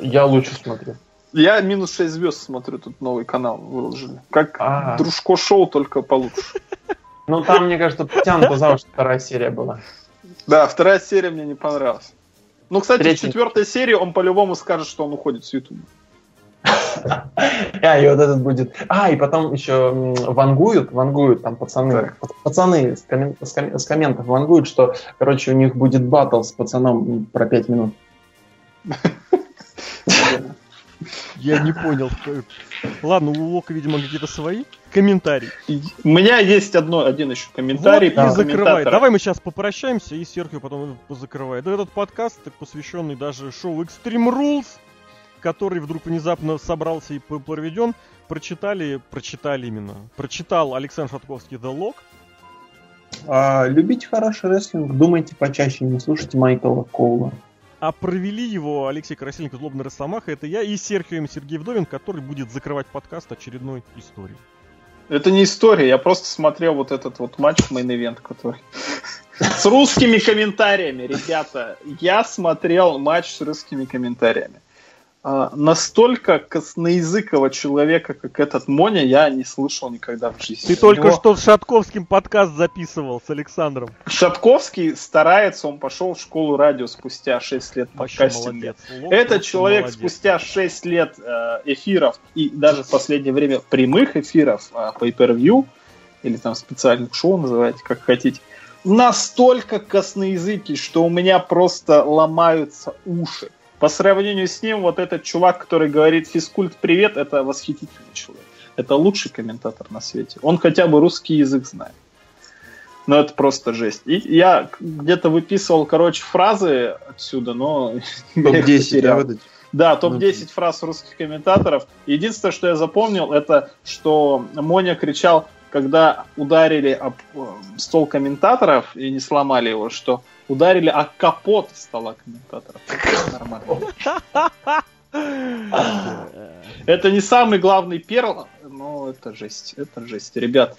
Я лучше смотрю. Я минус 6 звезд смотрю, тут новый канал выложили. Как А-а-а. Дружко шоу, только получше. Ну там, мне кажется, потянуто за что вторая серия была. Да, вторая серия мне не понравилась. Ну, кстати, Третий. в четвертой серии он по-любому скажет, что он уходит с Ютуба. А, и вот этот будет. А, и потом еще вангуют, вангуют там пацаны. Пацаны с, коммен... с, ком... с комментов вангуют, что, короче, у них будет батл с пацаном про 5 минут. Я не понял. Ладно, у Лока, видимо, какие-то свои комментарии. У меня есть одно, один еще комментарий. Вот и закрывай. Давай мы сейчас попрощаемся, и Серхио потом закрывает. Этот подкаст, посвященный даже шоу Extreme Rules, который вдруг внезапно собрался и проведен, прочитали, прочитали именно, прочитал Александр Шатковский The Lock. А, любите хороший рестлинг, думайте почаще, не слушайте Майкла Коула. А провели его Алексей Красильников, Злобный Росомаха, это я и Серхио Сергей Вдовин, который будет закрывать подкаст очередной историей. Это не история, я просто смотрел вот этот вот матч main event, который... С русскими комментариями, ребята. Я смотрел матч с русскими комментариями. А, настолько косноязыкого человека, как этот Моня, я не слышал никогда в жизни. Ты только него... что с Шатковским подкаст записывал с Александром. Шатковский старается, он пошел в школу радио спустя 6 лет подкастинга. Этот человек молодец. спустя 6 лет э, эфиров и даже в последнее время прямых эфиров э, pay-per-view, или там специальных шоу называйте, как хотите, настолько косноязыкий, что у меня просто ломаются уши. По сравнению с ним, вот этот чувак, который говорит «физкульт, привет», это восхитительный человек. Это лучший комментатор на свете. Он хотя бы русский язык знает. Но это просто жесть. И я где-то выписывал, короче, фразы отсюда, но... Топ-10, да, выдать? Да, топ-10 ну, фраз русских комментаторов. Единственное, что я запомнил, это что Моня кричал когда ударили об э, стол комментаторов и не сломали его, что ударили о капот стола комментаторов. Нормально. Это не самый главный перл Ну, это жесть, это жесть. Ребят,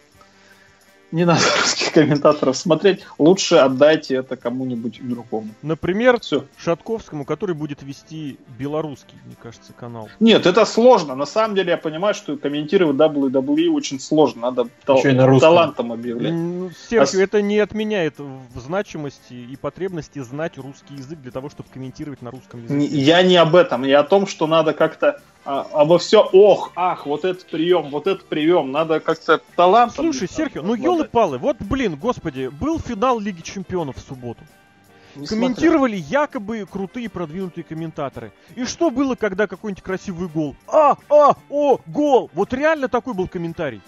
не надо русских комментаторов смотреть. Лучше отдайте это кому-нибудь другому. Например, Все. Шатковскому, который будет вести белорусский, мне кажется, канал. Нет, это сложно. На самом деле я понимаю, что комментировать WWE очень сложно. Надо тал- на русском. талантом объявлять. Серхио, А это не отменяет в значимости и потребности знать русский язык для того, чтобы комментировать на русском языке. Я не об этом, я о том, что надо как-то а, обо все, ох, ах, вот этот прием, вот этот прием, надо как-то талантом. Слушай, Серхио, ну елы-палы, вот, блин, господи, был финал Лиги Чемпионов в субботу. Не Комментировали якобы крутые продвинутые комментаторы. И что было, когда какой-нибудь красивый гол? А, а, о, гол! Вот реально такой был комментарий.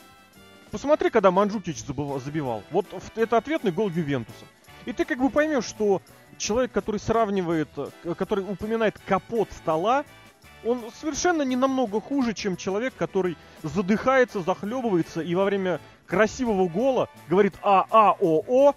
Посмотри, когда Манджукич забыва- забивал. Вот это ответный гол Ювентуса. И ты как бы поймешь, что человек, который сравнивает, э, который упоминает капот стола, он совершенно не намного хуже, чем человек, который задыхается, захлебывается и во время красивого гола говорит а а о о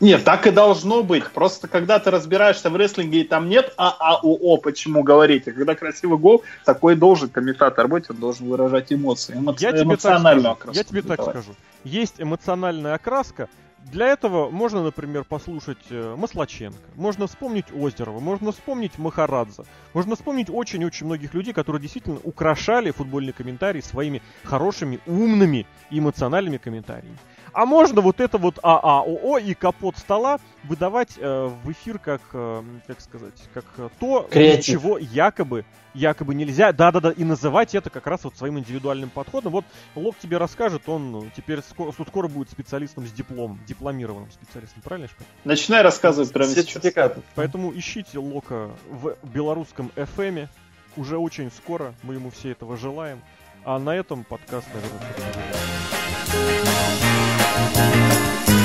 Нет, так и должно быть. Просто когда ты разбираешься в рестлинге и там нет ААО, почему говорить. А когда красивый гол, такой должен комментатор быть, он должен выражать эмоции. Эмо- Я тебе так скажу. окраску Я тебе так скажу. Есть эмоциональная окраска. Для этого можно, например, послушать э, Маслаченко, можно вспомнить Озерова, можно вспомнить Махарадзе, можно вспомнить очень-очень многих людей, которые действительно украшали футбольный комментарий своими хорошими, умными эмоциональными комментариями. А можно вот это вот ААОО и капот стола выдавать э, в эфир как, э, как сказать, как э, то, Креатив. чего якобы, якобы нельзя. Да-да-да, и называть это как раз вот своим индивидуальным подходом. Вот Лок тебе расскажет, он теперь скоро, скоро будет специалистом с дипломом, дипломированным специалистом, правильно, Шпак? Начинай рассказывать прямо сейчас. Поэтому ищите Лока в белорусском FM. Уже очень скоро, мы ему все этого желаем. А на этом подкаст, наверное, Música